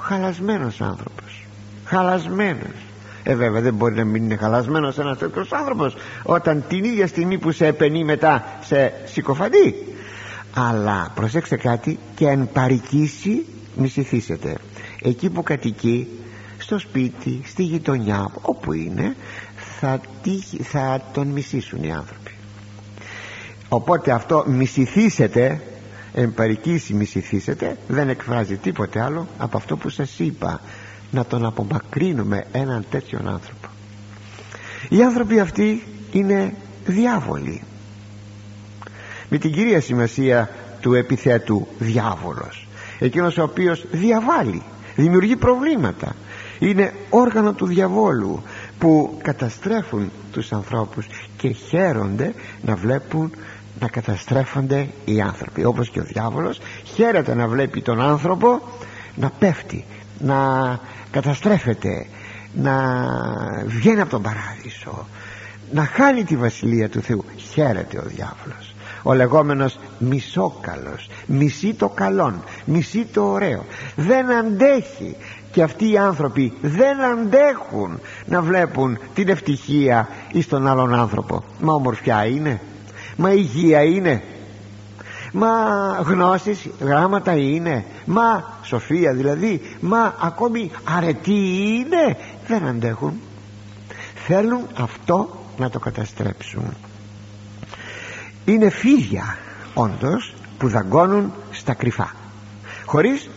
χαλασμένος άνθρωπος χαλασμένος ε βέβαια δεν μπορεί να μην είναι χαλασμένος ένας τέτοιος άνθρωπος. Όταν την ίδια στιγμή που σε επενεί μετά σε συκοφαντεί. Αλλά προσέξτε κάτι και αν παρικήσει μισηθήσετε. Εκεί που κατοικεί στο σπίτι, στη γειτονιά όπου είναι θα, θα τον μισήσουν οι άνθρωποι. Οπότε αυτό μισηθήσετε εμπαρικήσει μισηθήσετε δεν εκφράζει τίποτε άλλο από αυτό που σας είπα να τον απομακρύνουμε έναν τέτοιον άνθρωπο. Οι άνθρωποι αυτοί είναι διάβολοι. Με την κυρία σημασία του επιθέτου διάβολος. Εκείνος ο οποίος διαβάλλει δημιουργεί προβλήματα. Είναι όργανο του διαβόλου που καταστρέφουν τους ανθρώπους και χαίρονται να βλέπουν να καταστρέφονται οι άνθρωποι. Όπως και ο διάβολος χαίρεται να βλέπει τον άνθρωπο να πέφτει να καταστρέφεται να βγαίνει από τον παράδεισο να χάνει τη βασιλεία του Θεού. Χαίρεται ο διάβολος ο λεγόμενος μισόκαλος. Μισεί το καλόν. Μισεί το ωραίο. Δεν αντέχει. Και αυτοί οι άνθρωποι δεν αντέχουν να βλέπουν την ευτυχία εις τον άλλον άνθρωπο. Μα ομορφιά είναι. Μα υγεία είναι μα γνώσεις γράμματα είναι. Μα σοφία δηλαδή μα ακόμη αρετή είναι. Δεν αντέχουν. Θέλουν αυτό να το καταστρέψουν. Είναι φίδια όντως που δαγκώνουν στα κρυφά χωρίς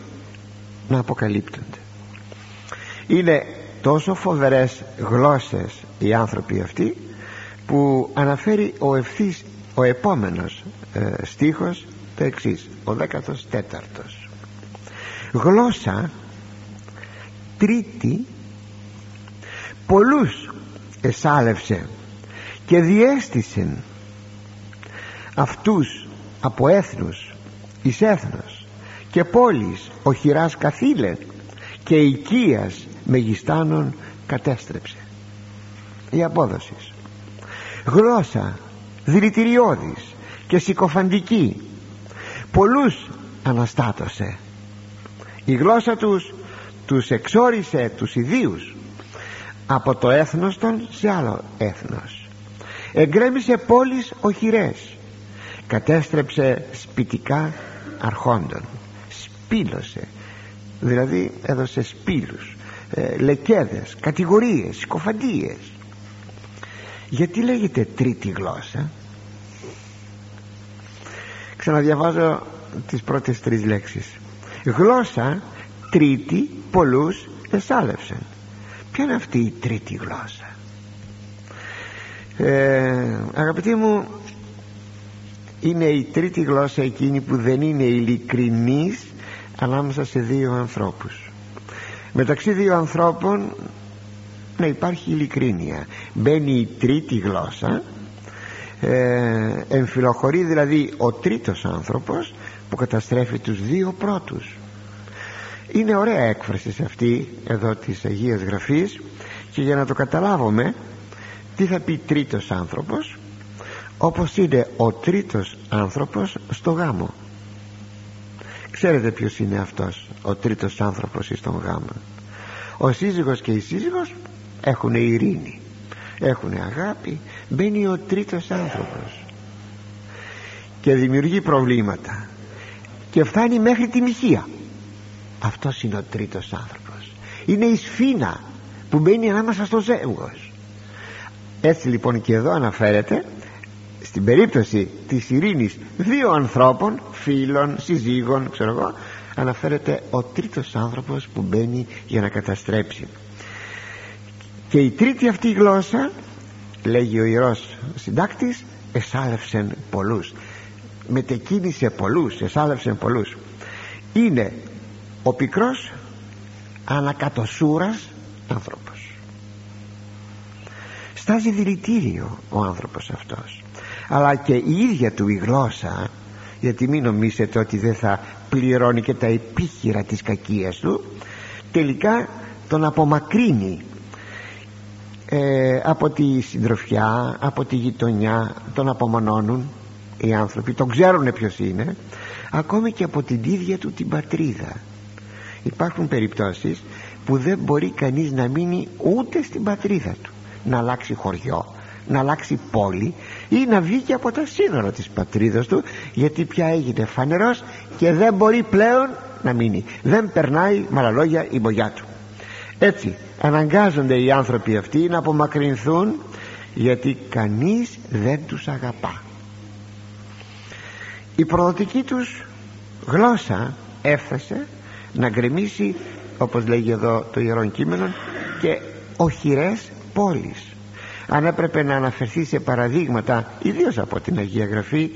να αποκαλύπτονται. Είναι τόσο φοβερές γλώσσες οι άνθρωποι αυτοί που αναφέρει ο ευθύς ο επόμενος ε, στίχος το εξής ο 14ος γλώσσα τρίτη πολλούς εσάλευσε και διέστησε αυτούς από έθνους εις έθνος και πόλεις οχυράς καθήλε και οικίας μεγιστάνων κατέστρεψε. Η απόδοση. Γλώσσα δηλητηριώδης και συκοφαντική. Πολλούς αναστάτωσε. Η γλώσσα τους τους εξόρισε τους ιδίους από το έθνος των σε άλλο έθνος. Εγκρέμισε πόλεις οχυρές. Κατέστρεψε σπιτικά αρχόντων. Σπήλωσε. Δηλαδή έδωσε σπήλους ε, λεκέδες, κατηγορίες, συκοφαντίες. Γιατί λέγεται τρίτη γλώσσα; Ξαναδιαβάζω τις πρώτες τρεις λέξεις. Γλώσσα τρίτη πολλούς εσάλευσεν ποια είναι αυτή η τρίτη γλώσσα; Ε, αγαπητοί μου είναι η τρίτη γλώσσα εκείνη που δεν είναι ειλικρινής ανάμεσα σε δύο ανθρώπους. Μεταξύ δύο ανθρώπων να υπάρχει ειλικρίνεια. Μπαίνει η τρίτη γλώσσα ε, εμφυλοχωρεί δηλαδή ο τρίτος άνθρωπος που καταστρέφει τους δύο πρώτους. Είναι ωραία έκφραση σε αυτή εδώ της Αγίας Γραφής και για να το καταλάβουμε τι θα πει τρίτος άνθρωπος όπως είναι ο τρίτος άνθρωπος στο γάμο. Ξέρετε ποιος είναι αυτός ο τρίτος άνθρωπος στον γάμο. Ο σύζυγος και η σύζυγος έχουν ειρήνη έχουν αγάπη μπαίνει ο τρίτος άνθρωπος και δημιουργεί προβλήματα και φτάνει μέχρι τη μοιχεία. Αυτός είναι ο τρίτος άνθρωπος. Είναι η σφήνα που μπαίνει ανάμεσα στο ζεύγος. Έτσι λοιπόν και εδώ αναφέρεται στην περίπτωση της ειρήνης δύο ανθρώπων φίλων, συζύγων ξέρω εγώ αναφέρεται ο τρίτος άνθρωπος που μπαίνει για να καταστρέψει. Και η τρίτη αυτή γλώσσα λέγει ο Ιερός συντάκτης εσάλευσεν πολλούς μετεκίνησε πολλούς εσάλευσεν πολλούς. Είναι ο πικρός ανακατοσούρας άνθρωπος. Στάζει δηλητήριο ο άνθρωπος αυτός. Αλλά και η ίδια του η γλώσσα γιατί μην νομίζετε ότι δεν θα πληρώνει και τα επίχειρα της κακίας του τελικά τον απομακρύνει ε, από τη συντροφιά από τη γειτονιά τον απομονώνουν οι άνθρωποι τον ξέρουν ποιος είναι ακόμη και από την ίδια του την πατρίδα. Υπάρχουν περιπτώσεις που δεν μπορεί κανείς να μείνει ούτε στην πατρίδα του. Να αλλάξει χωριό να αλλάξει πόλη ή να βγει και από τα σύνορα της πατρίδας του γιατί πια έγινε φανερός και δεν μπορεί πλέον να μείνει. Δεν περνάει με άλλα λόγια η μπογιά του έτσι αναγκάζονται οι άνθρωποι αυτοί να απομακρυνθούν γιατί κανείς δεν τους αγαπά. Η προδοτική τους γλώσσα έφτασε να γκρεμίσει όπως λέγει εδώ το Ιερό Κείμενο και οχυρές πόλεις. Αν έπρεπε να αναφερθεί σε παραδείγματα ιδίως από την Αγία Γραφή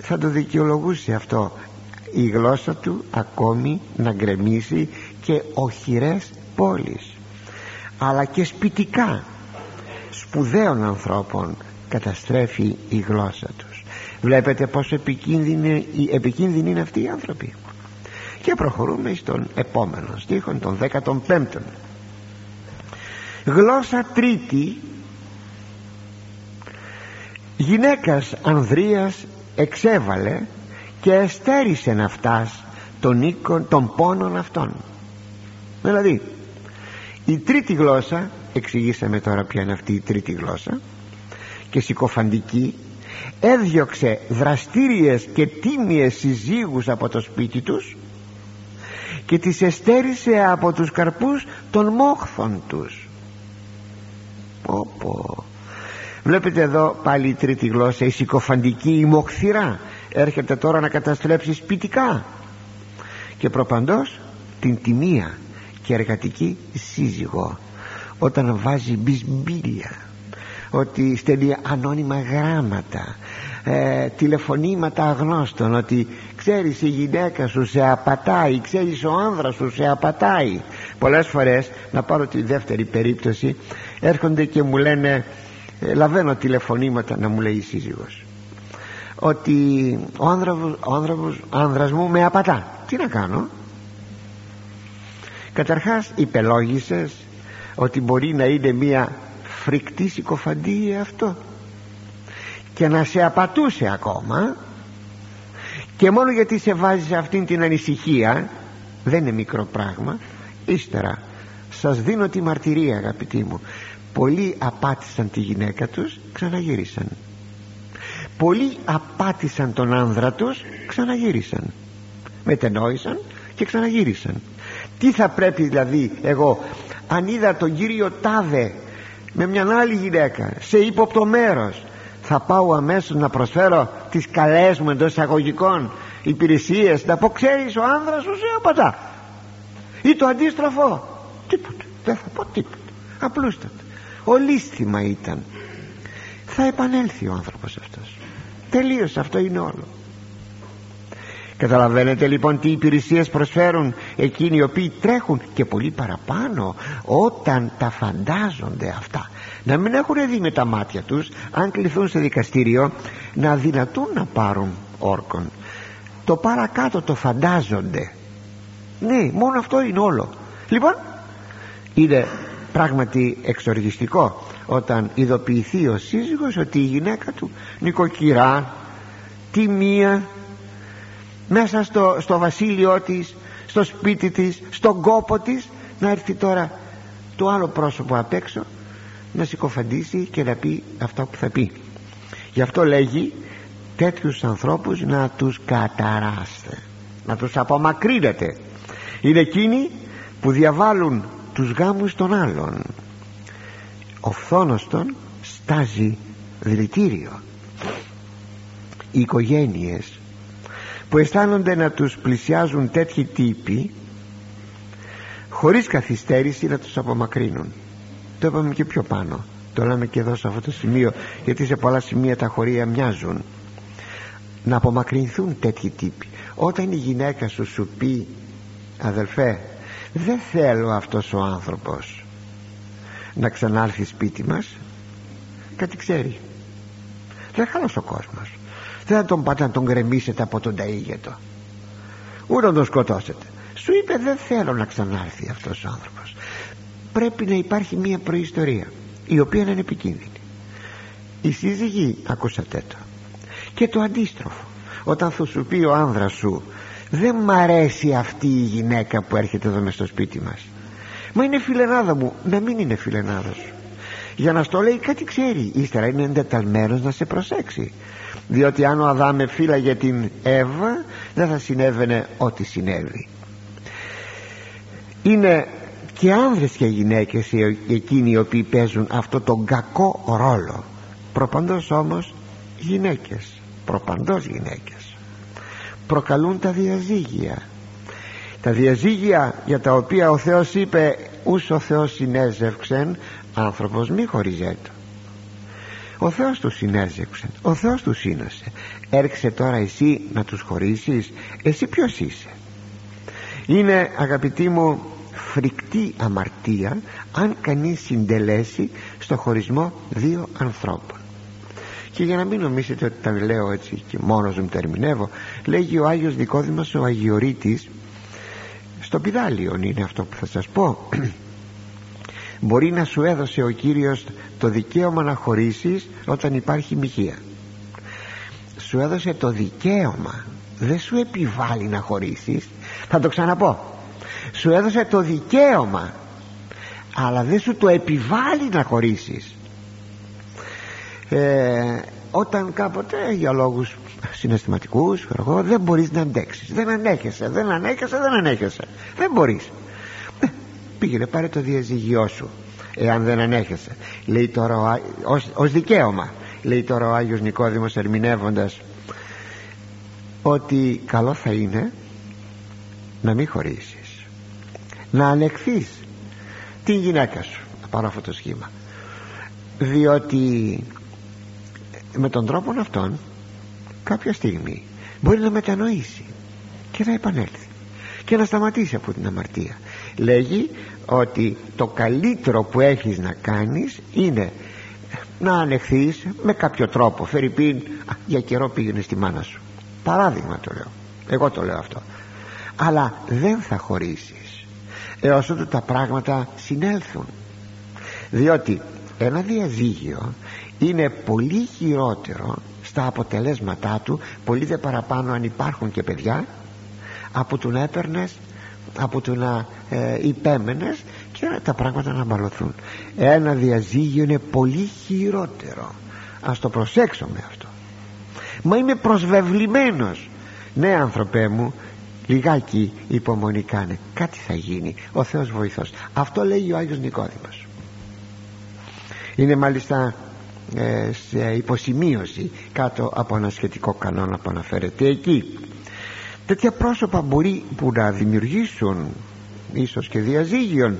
θα το δικαιολογούσε αυτό. Η γλώσσα του ακόμη να γκρεμίσει και οχυρές πόλεις αλλά και σπιτικά σπουδαίων ανθρώπων καταστρέφει η γλώσσα τους. Βλέπετε πόσο επικίνδυνοι, επικίνδυνοι είναι αυτοί οι άνθρωποι. Και προχωρούμε στον επόμενο στίχο τον 15ο γλώσσα τρίτη γυναίκας Ανδρίας εξέβαλε και εστέρισε να φτάσει των, οίκων, των πόνων αυτών δηλαδή η τρίτη γλώσσα εξηγήσαμε τώρα ποια είναι αυτή η τρίτη γλώσσα και συκοφαντική έδιωξε δραστήριες και τίμιες συζύγους από το σπίτι τους και τις εστέρισε από τους καρπούς των μόχθων τους. Πω. Βλέπετε εδώ πάλι η τρίτη γλώσσα η συκοφαντική η μοχθηρά. Έρχεται τώρα να καταστρέψει σπιτικά. Και προπαντός την τιμία και εργατική σύζυγο όταν βάζει μπισμπίλια ότι στέλνει ανώνυμα γράμματα ε, τηλεφωνήματα αγνώστων ότι ξέρεις η γυναίκα σου σε απατάει ξέρεις ο άνδρας σου σε απατάει. Πολλές φορές να πάρω τη δεύτερη περίπτωση έρχονται και μου λένε ε, λαβαίνω τηλεφωνήματα να μου λέει η σύζυγος ότι ο άνδρας, ο άνδρας, ο άνδρας μου με απατά. Τι να κάνω; Καταρχάς υπελόγισες ότι μπορεί να είναι μια φρικτή συκοφαντία αυτό. Και να σε απατούσε ακόμα. Και μόνο γιατί σε βάζεις σε αυτήν την ανησυχία δεν είναι μικρό πράγμα. Ύστερα σας δίνω τη μαρτυρία αγαπητοί μου. Πολλοί απάτησαν τη γυναίκα τους ξαναγύρισαν. Πολλοί απάτησαν τον άνδρα τους ξαναγύρισαν. Μετενόησαν και ξαναγύρισαν τι θα πρέπει δηλαδή εγώ αν είδα τον κύριο Τάδε με μια άλλη γυναίκα σε ύποπτο μέρος θα πάω αμέσως να προσφέρω τις καλές μου εντός εισαγωγικών υπηρεσίες να πω ξέρεις ο άνδρας σου σε απατά ή το αντίστροφο τίποτα δεν θα πω τίποτα απλούστατα ολίσθημα ήταν. Θα επανέλθει ο άνθρωπος αυτός. Τελείωσε αυτό είναι όλο καταλαβαίνετε λοιπόν τι υπηρεσίες προσφέρουν εκείνοι οι οποίοι τρέχουν και πολύ παραπάνω όταν τα φαντάζονται αυτά. Να μην έχουν δει με τα μάτια τους αν κληθούν σε δικαστήριο να δυνατούν να πάρουν όρκον. Το παρακάτω το φαντάζονται. Ναι μόνο αυτό είναι όλο. Λοιπόν είναι πράγματι εξοργιστικό όταν ειδοποιηθεί ο σύζυγος ότι η γυναίκα του νοικοκυρά τιμία μέσα στο, στο βασίλειό της στο σπίτι της στον κόπο της να έρθει τώρα το άλλο πρόσωπο απ' έξω να συκοφαντήσει και να πει αυτά που θα πει. Γι' αυτό λέγει τέτοιους ανθρώπους να τους καταράστε να τους απομακρύνετε. Είναι εκείνοι που διαβάλουν τους γάμους των άλλων. Ο φθόνος στάζει δηλητήριο. Οι οικογένειες που αισθάνονται να τους πλησιάζουν τέτοιοι τύποι χωρίς καθυστέρηση να τους απομακρύνουν. Το είπαμε και πιο πάνω. Το λέμε και εδώ σε αυτό το σημείο γιατί σε πολλά σημεία τα χωρία μοιάζουν. Να απομακρυνθούν τέτοιοι τύποι. Όταν η γυναίκα σου σου πει αδελφέ δεν θέλω αυτός ο άνθρωπος να ξανάρθει σπίτι μας κάτι ξέρει. Δεν χαλός ο κόσμος δεν θα τον πάτε να τον γκρεμίσετε από τον ταΐγετο. Ούτε να τον σκοτώσετε. Σου είπε δεν θέλω να ξανάρθει αυτός ο άνθρωπος πρέπει να υπάρχει μια προϊστορία η οποία είναι επικίνδυνη. Η σύζυγη ακούσατε το. Και το αντίστροφο όταν θα σου πει ο άνδρας σου δεν μ' αρέσει αυτή η γυναίκα που έρχεται εδώ μες στο σπίτι μας μα είναι φιλενάδα μου να μην είναι φιλενάδα σου. Για να στο λέει κάτι ξέρει ύστερα είναι εντεταλμένος να σε προσέξει διότι αν ο Αδάμ φύλαγε την Εύα δεν θα συνέβαινε ό,τι συνέβη. Είναι και άνδρες και γυναίκες εκείνοι οι οποίοι παίζουν αυτό τον κακό ρόλο. Προπαντός όμως γυναίκες. Προπαντός γυναίκες. Προκαλούν τα διαζύγια. Τα διαζύγια για τα οποία ο Θεός είπε ούς ο Θεός συνέζευξεν άνθρωπος μη χωριζέτο ο Θεός του συνέζευξε ο Θεός του σύνωσε έρξε τώρα εσύ να τους χωρίσεις; Εσύ ποιος είσαι; Είναι αγαπητοί μου φρικτή αμαρτία αν κανείς συντελέσει στο χωρισμό δύο ανθρώπων. Και για να μην νομίσετε ότι τα λέω έτσι και μόνος μου τα ερμηνεύω λέγει ο Άγιος Δικόδημος ο Αγιορείτης στο πιδάλιον είναι αυτό που θα σας πω μπορεί να σου έδωσε ο Κύριος το δικαίωμα να χωρίσεις όταν υπάρχει μοιχεία. Σου έδωσε το δικαίωμα δεν σου επιβάλλει να χωρίσεις. Θα το ξαναπώ. Σου έδωσε το δικαίωμα αλλά δεν σου το επιβάλλει να χωρίσεις. Ε, όταν κάποτε για λόγους συναισθηματικούς εγώ, δεν μπορείς να αντέξεις. Δεν ανέχεσαι, δεν ανέχεσαι, δεν ανέχεσαι. Δεν μπορείς. ε, πήγαινε πάρε το διαζυγιό σου εάν δεν ανέχεσαι. Λέει τώρα ως, ως δικαίωμα λέει τώρα ο Άγιος Νικόδημος ερμηνεύοντας ότι καλό θα είναι να μην χωρίσεις να ανεχθείς την γυναίκα σου. Να πάρω αυτό το σχήμα. Διότι με τον τρόπο αυτόν κάποια στιγμή μπορεί να μετανοήσει και να επανέλθει και να σταματήσει από την αμαρτία λέγει ότι το καλύτερο που έχεις να κάνεις είναι να ανεχθείς με κάποιο τρόπο. Φερρυπίν για καιρό πήγαινε στη μάνα σου. Παράδειγμα το λέω. Εγώ το λέω αυτό. Αλλά δεν θα χωρίσεις έως ότου τα πράγματα συνέλθουν. Διότι ένα διαζύγιο είναι πολύ χειρότερο στα αποτελέσματά του πολύ δε παραπάνω αν υπάρχουν και παιδιά από του να έπαιρνες από του να ε, υπέμενες και τα πράγματα να μπαλωθούν ένα διαζύγιο είναι πολύ χειρότερο. Ας το προσέξουμε αυτό. Μα είμαι προσβεβλημένος. Ναι άνθρωπέ μου λιγάκι υπομονή κάνε. Κάτι θα γίνει. Ο Θεός βοηθός. Αυτό λέει ο Άγιος Νικόδημος. Είναι μάλιστα ε, σε υποσημείωση κάτω από ένα σχετικό κανόνα που αναφέρεται εκεί τέτοια πρόσωπα μπορεί που να δημιουργήσουν ίσως και διαζύγιον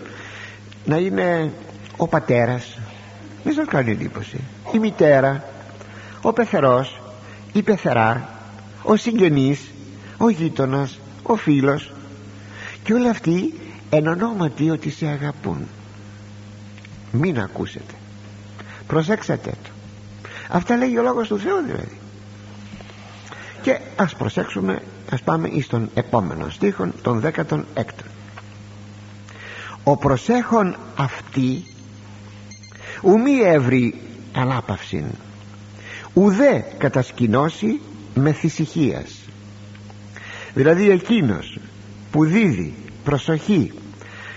να είναι ο πατέρας. Μη σας κάνει εντύπωση. Η μητέρα ο πεθερός η πεθερά ο συγγενής ο γείτονας ο φίλος. Και όλοι αυτοί εν ονόματι ότι σε αγαπούν. Μην ακούσετε. Προσέξατε το. Αυτά λέει ο λόγος του Θεού δηλαδή. Και ας προσέξουμε ας πάμε εις τον επόμενο στίχον τον 16ο ο προσέχων αυτή ουμή έβρι ανάπαυσιν ουδέ κατασκηνώσει με θυσυχίας. Δηλαδή εκείνος που δίδει προσοχή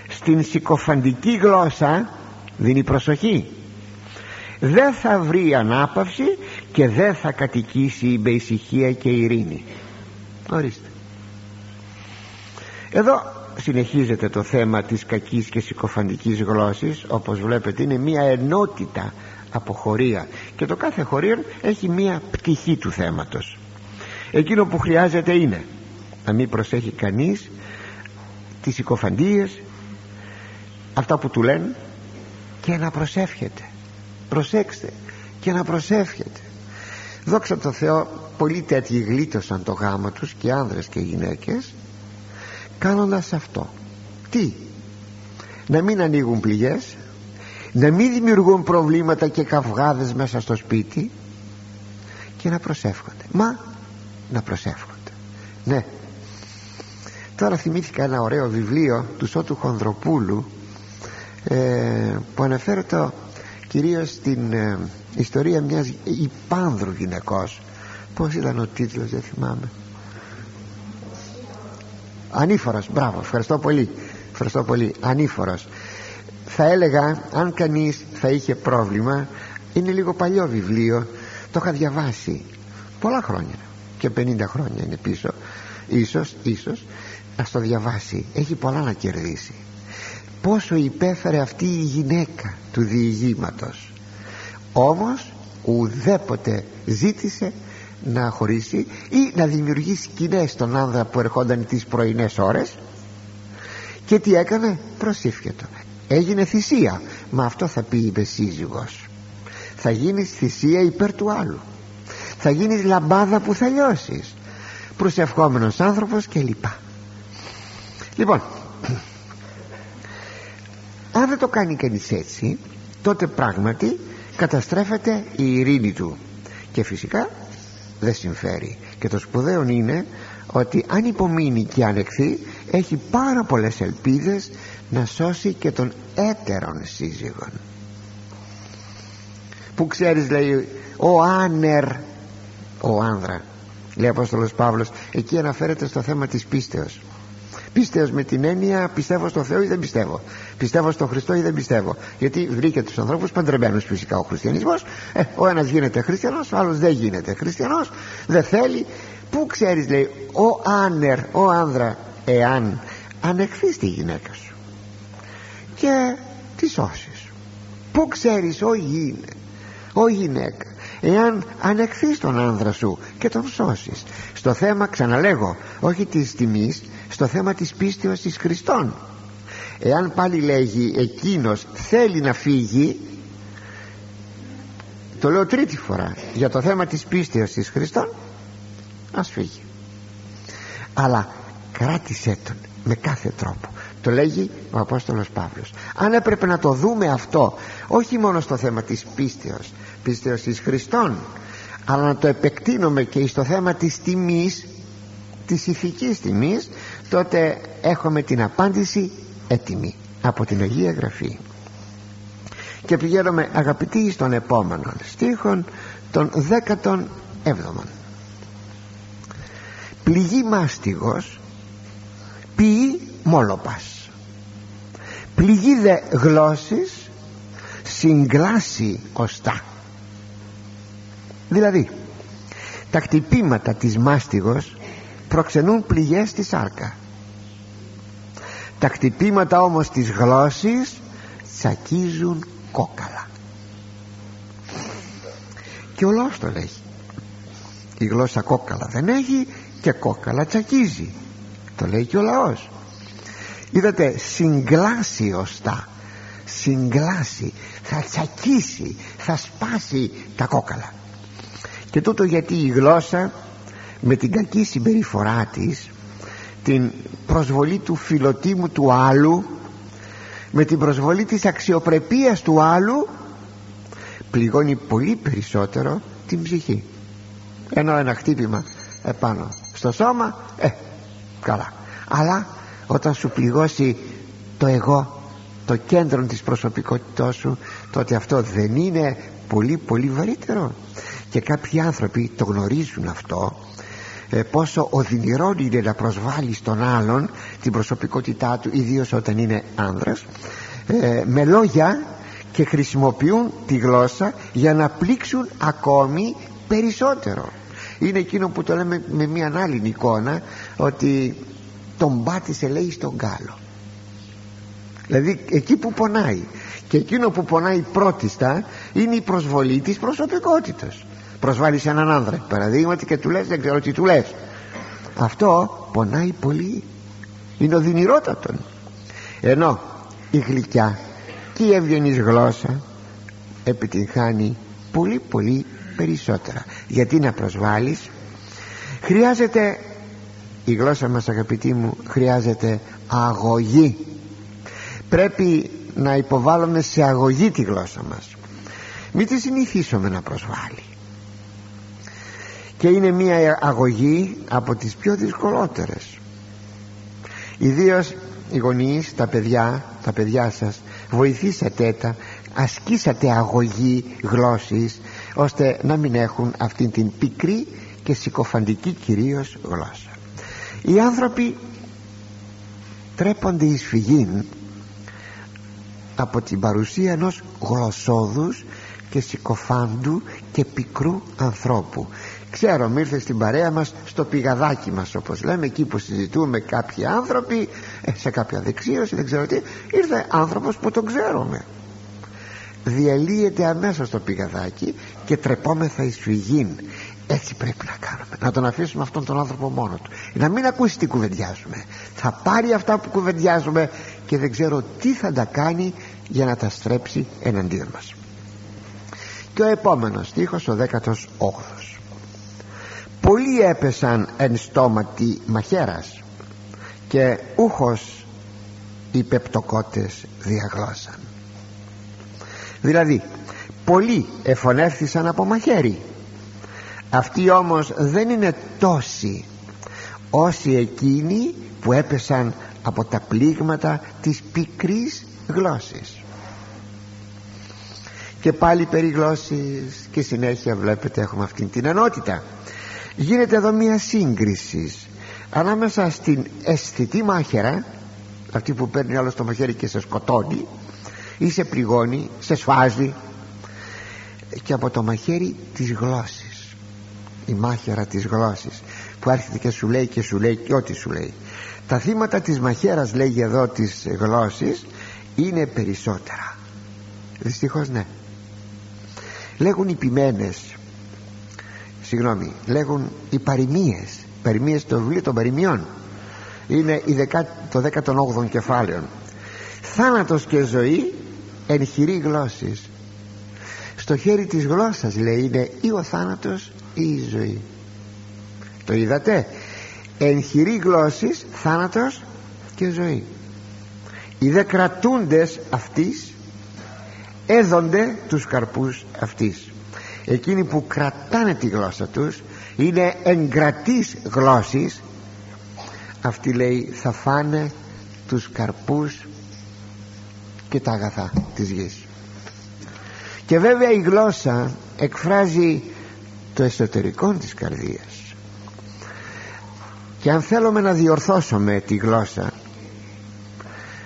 στην συκοφαντική γλώσσα δίνει προσοχή. Δεν θα βρει ανάπαυση και δεν θα κατοικήσει με ησυχία και ειρήνη ορίστε. Εδώ συνεχίζεται το θέμα της κακής και συκοφαντικής γλώσσης. Όπως βλέπετε είναι μια ενότητα από χωρία. Και το κάθε χωρίο έχει μια πτυχή του θέματος. Εκείνο που χρειάζεται είναι να μην προσέχει κανείς τις συκοφαντίες αυτά που του λένε και να προσεύχεται. Προσέξτε και να προσεύχεται δόξα τω Θεώ πολλοί τέτοιοι γλίτωσαν το γάμο τους και άνδρες και γυναίκες κάνοντας αυτό. Τι; Να μην ανοίγουν πληγές να μην δημιουργούν προβλήματα και καυγάδες μέσα στο σπίτι και να προσεύχονται. Μα να προσεύχονται. Ναι. Τώρα θυμήθηκα ένα ωραίο βιβλίο του Σώτου Χονδροπούλου ε, που αναφέρεται κυρίως στην ε, ιστορία μιας υπάνδρου γυναικός. Πως ήταν ο τίτλος δεν θυμάμαι. Ανήφορος μπράβο ευχαριστώ πολύ ευχαριστώ πολύ ανήφορος. Θα έλεγα αν κανείς θα είχε πρόβλημα είναι λίγο παλιό βιβλίο το είχα διαβάσει πολλά χρόνια και 50 χρόνια είναι πίσω ίσως, ίσως ας το διαβάσει έχει πολλά να κερδίσει πόσο υπέφερε αυτή η γυναίκα του διηγήματος. Όμως ουδέποτε ζήτησε να χωρίσει ή να δημιουργήσει σκηνές στον άνδρα που ερχόταν τις πρωινές ώρες και τι έκανε προσήφιετο έγινε θυσία μα αυτό θα πει είπε σύζυγος. Θα γίνεις θυσία υπέρ του άλλου. Θα γίνεις λαμπάδα που θα λιώσεις. Προσευχόμενος άνθρωπος και λοιπά λοιπόν αν δεν το κάνει κανείς έτσι τότε πράγματι καταστρέφεται η ειρήνη του. Και φυσικά δεν συμφέρει. Και το σπουδαίο είναι ότι αν υπομείνει και ανεχθεί έχει πάρα πολλές ελπίδες να σώσει και τον έτερον σύζυγον. Που ξέρεις λέει ο άνερ ο άνδρα λέει ο Απόστολος Παύλος εκεί αναφέρεται στο θέμα της πίστεως πίστεως με την έννοια πιστεύω στο Θεό ή δεν πιστεύω. Πιστεύω στο Χριστό ή δεν πιστεύω. Γιατί βρήκε τους ανθρώπους παντρεμένους φυσικά ο χριστιανισμός. Ε, ο ένας γίνεται χριστιανός ο άλλος δεν γίνεται χριστιανός. Δεν θέλει. Πού ξέρεις λέει ο άνερ ο άνδρα εάν ανεχθείς τη γυναίκα σου και τη σώσεις. Πού ξέρεις ο είναι ο γυναίκα εάν ανεχθείς τον άνδρα σου και τον σώσεις. Στο θέμα ξαναλέγω όχι της τιμής στο θέμα της πίστεως της Χριστών. Εάν πάλι λέγει εκείνος θέλει να φύγει το λέω τρίτη φορά για το θέμα της πίστεως της Χριστών ας φύγει. Αλλά κράτησέ τον με κάθε τρόπο. Το λέγει ο Απόστολος Παύλος. Αν έπρεπε να το δούμε αυτό όχι μόνο στο θέμα της πίστεως πίστεως της Χριστών αλλά να το επεκτείνουμε και στο θέμα της τιμής της ηθικής τιμής τότε έχουμε την απάντηση έτοιμη από την Αγία Γραφή. Και πηγαίνουμε αγαπητοί στον επόμενο στίχον των 17 πληγή μάστιγος ποιή μόλοπας. Πληγή δε γλώσσης συγκλάσει οστά δηλαδή τα χτυπήματα της μάστιγος προξενούν πληγές στη σάρκα. Τα χτυπήματα όμως της γλώσσης τσακίζουν κόκαλα. Και ο λαός το λέει. Η γλώσσα κόκαλα δεν έχει και κόκαλα τσακίζει. Το λέει και ο λαός. Είδατε συγκλάσει ωστά συγκλάσει θα τσακίσει θα σπάσει τα κόκαλα. Και τούτο γιατί η γλώσσα με την κακή συμπεριφορά της την προσβολή του φιλοτήμου του άλλου με την προσβολή της αξιοπρεπίας του άλλου πληγώνει πολύ περισσότερο την ψυχή. Ενώ ένα χτύπημα επάνω στο σώμα ε καλά. Αλλά όταν σου πληγώσει το εγώ το κέντρο της προσωπικότητός σου τότε αυτό δεν είναι πολύ πολύ βαρύτερο. Και κάποιοι άνθρωποι το γνωρίζουν αυτό ε, πόσο οδυνηρό είναι να προσβάλλει στον άλλον την προσωπικότητά του ιδίως όταν είναι άνδρας ε, με λόγια και χρησιμοποιούν τη γλώσσα για να πλήξουν ακόμη περισσότερο. Είναι εκείνο που το λέμε με μια άλλη εικόνα ότι τον πάτησε λέει στον κάλο δηλαδή εκεί που πονάει. Και εκείνο που πονάει πρώτιστα είναι η προσβολή της προσωπικότητας προσβάλλεις έναν άνδρα παραδείγματι και του λες δεν ξέρω τι του λες. Αυτό πονάει πολύ. Είναι οδυνηρότατον ενώ η γλυκιά και η ευγενής γλώσσα επιτυγχάνει πολύ πολύ περισσότερα. Γιατί να προσβάλλεις; Χρειάζεται η γλώσσα μας αγαπητοί μου χρειάζεται αγωγή. Πρέπει να υποβάλλουμε σε αγωγή τη γλώσσα μας. Μην τη συνηθίσουμε να προσβάλλει και είναι μια αγωγή από τις πιο δυσκολότερες. Ιδίως οι γονείς, τα παιδιά τα παιδιά σας βοηθήσατε τα ασκήσατε αγωγή γλώσσης ώστε να μην έχουν αυτήν την πικρή και συκοφαντική κυρίως γλώσσα. Οι άνθρωποι τρέπονται εις φυγήν από την παρουσία ενός γλωσσόδους και συκοφάντου και πικρού ανθρώπου ξέρω ήρθε στην παρέα μας στο πηγαδάκι μας όπως λέμε εκεί που συζητούμε κάποιοι άνθρωποι ε, σε κάποια δεξίωση δεν ξέρω τι ήρθε άνθρωπος που τον ξέρουμε. Διαλύεται αμέσως το πηγαδάκι και τρεπόμεθα εις φυγήν έτσι πρέπει να κάνουμε να τον αφήσουμε αυτόν τον άνθρωπο μόνος του. Να μην ακούσει τι κουβεντιάζουμε. Θα πάρει αυτά που κουβεντιάζουμε και δεν ξέρω τι θα τα κάνει για να τα στρέψει εναντίον μας. Και ο επόμενος στίχος ο 18ος πολλοί έπεσαν εν στόματι μαχαίρας και ούχος οι πεπτοκότες διαγλώσαν. Δηλαδή πολλοί εφωνεύθησαν από μαχαίρι. Αυτοί όμως δεν είναι τόσοι όσοι εκείνοι που έπεσαν από τα πλήγματα της πικρής γλώσσης. Και πάλι περί γλώσσης και συνέχεια βλέπετε έχουμε αυτήν την ενότητα γίνεται εδώ μια σύγκριση ανάμεσα στην αισθητή μάχαιρα αυτή που παίρνει άλλο στο μαχαίρι και σε σκοτώνει ή σε πληγώνει, σε σφάζει και από το μαχαίρι της γλώσσης. Η μάχαιρα της γλώσσης που έρχεται και σου λέει και σου λέει και ό,τι σου λέει. Τα θύματα της μαχαίρας λέγει εδώ της γλώσσης είναι περισσότερα. Δυστυχώς ναι. Λέγουν οι ποιμένες συγγνώμη. Λέγουν οι παροιμίες. Παροιμίες το βιβλίο των παροιμιών. Είναι η δεκα, το 18ο κεφάλαιο. Θάνατος και ζωή εν χειρή γλώσσης. Στο χέρι της γλώσσας λέει είναι ή ο θάνατος ή η ζωή το είδατε; Εν χειρή γλώσσης θάνατος και ζωή οι δε κρατούντες αυτής έδονται τους καρπούς αυτής εκείνοι που κρατάνε τη γλώσσα τους είναι εγκρατής γλώσσης. Αυτοί λέει θα φάνε τους καρπούς και τα αγαθά της γης. Και βέβαια η γλώσσα εκφράζει το εσωτερικό της καρδίας. Και αν θέλουμε να διορθώσουμε τη γλώσσα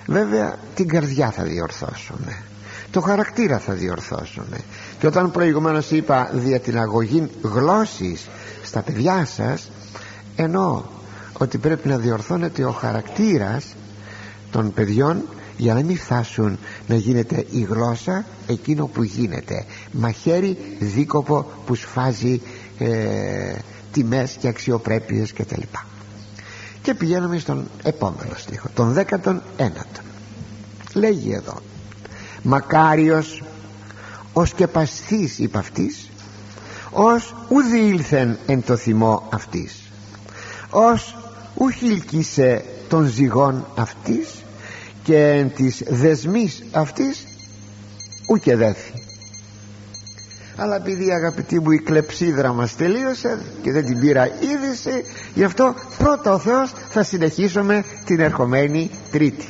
βέβαια την καρδιά θα διορθώσουμε. Το χαρακτήρα θα διορθώσουμε και όταν προηγουμένως είπα δια την αγωγή γλώσσης στα παιδιά σας εννοώ ότι πρέπει να διορθώνεται ο χαρακτήρας των παιδιών για να μην φτάσουν να γίνεται η γλώσσα εκείνο που γίνεται. Μαχαίρι δίκοπο που σφάζει ε, τιμές και αξιοπρέπειες και τα λοιπά και πηγαίνουμε στον επόμενο στίχο τον δέκατον ένατο. Λέγει εδώ μακάριος ο σκεπαστής υπ' αυτής ως ουδη ήλθεν εν το θυμό αυτής ως ουχιλκίσε των ζυγών αυτής και εν της δεσμής αυτής ούκε δέθη. Αλλά επειδή αγαπητοί μου η κλεψίδρα μας τελείωσε και δεν την πήρα είδηση γι' αυτό πρώτα ο Θεός θα συνεχίσουμε την ερχομένη Τρίτη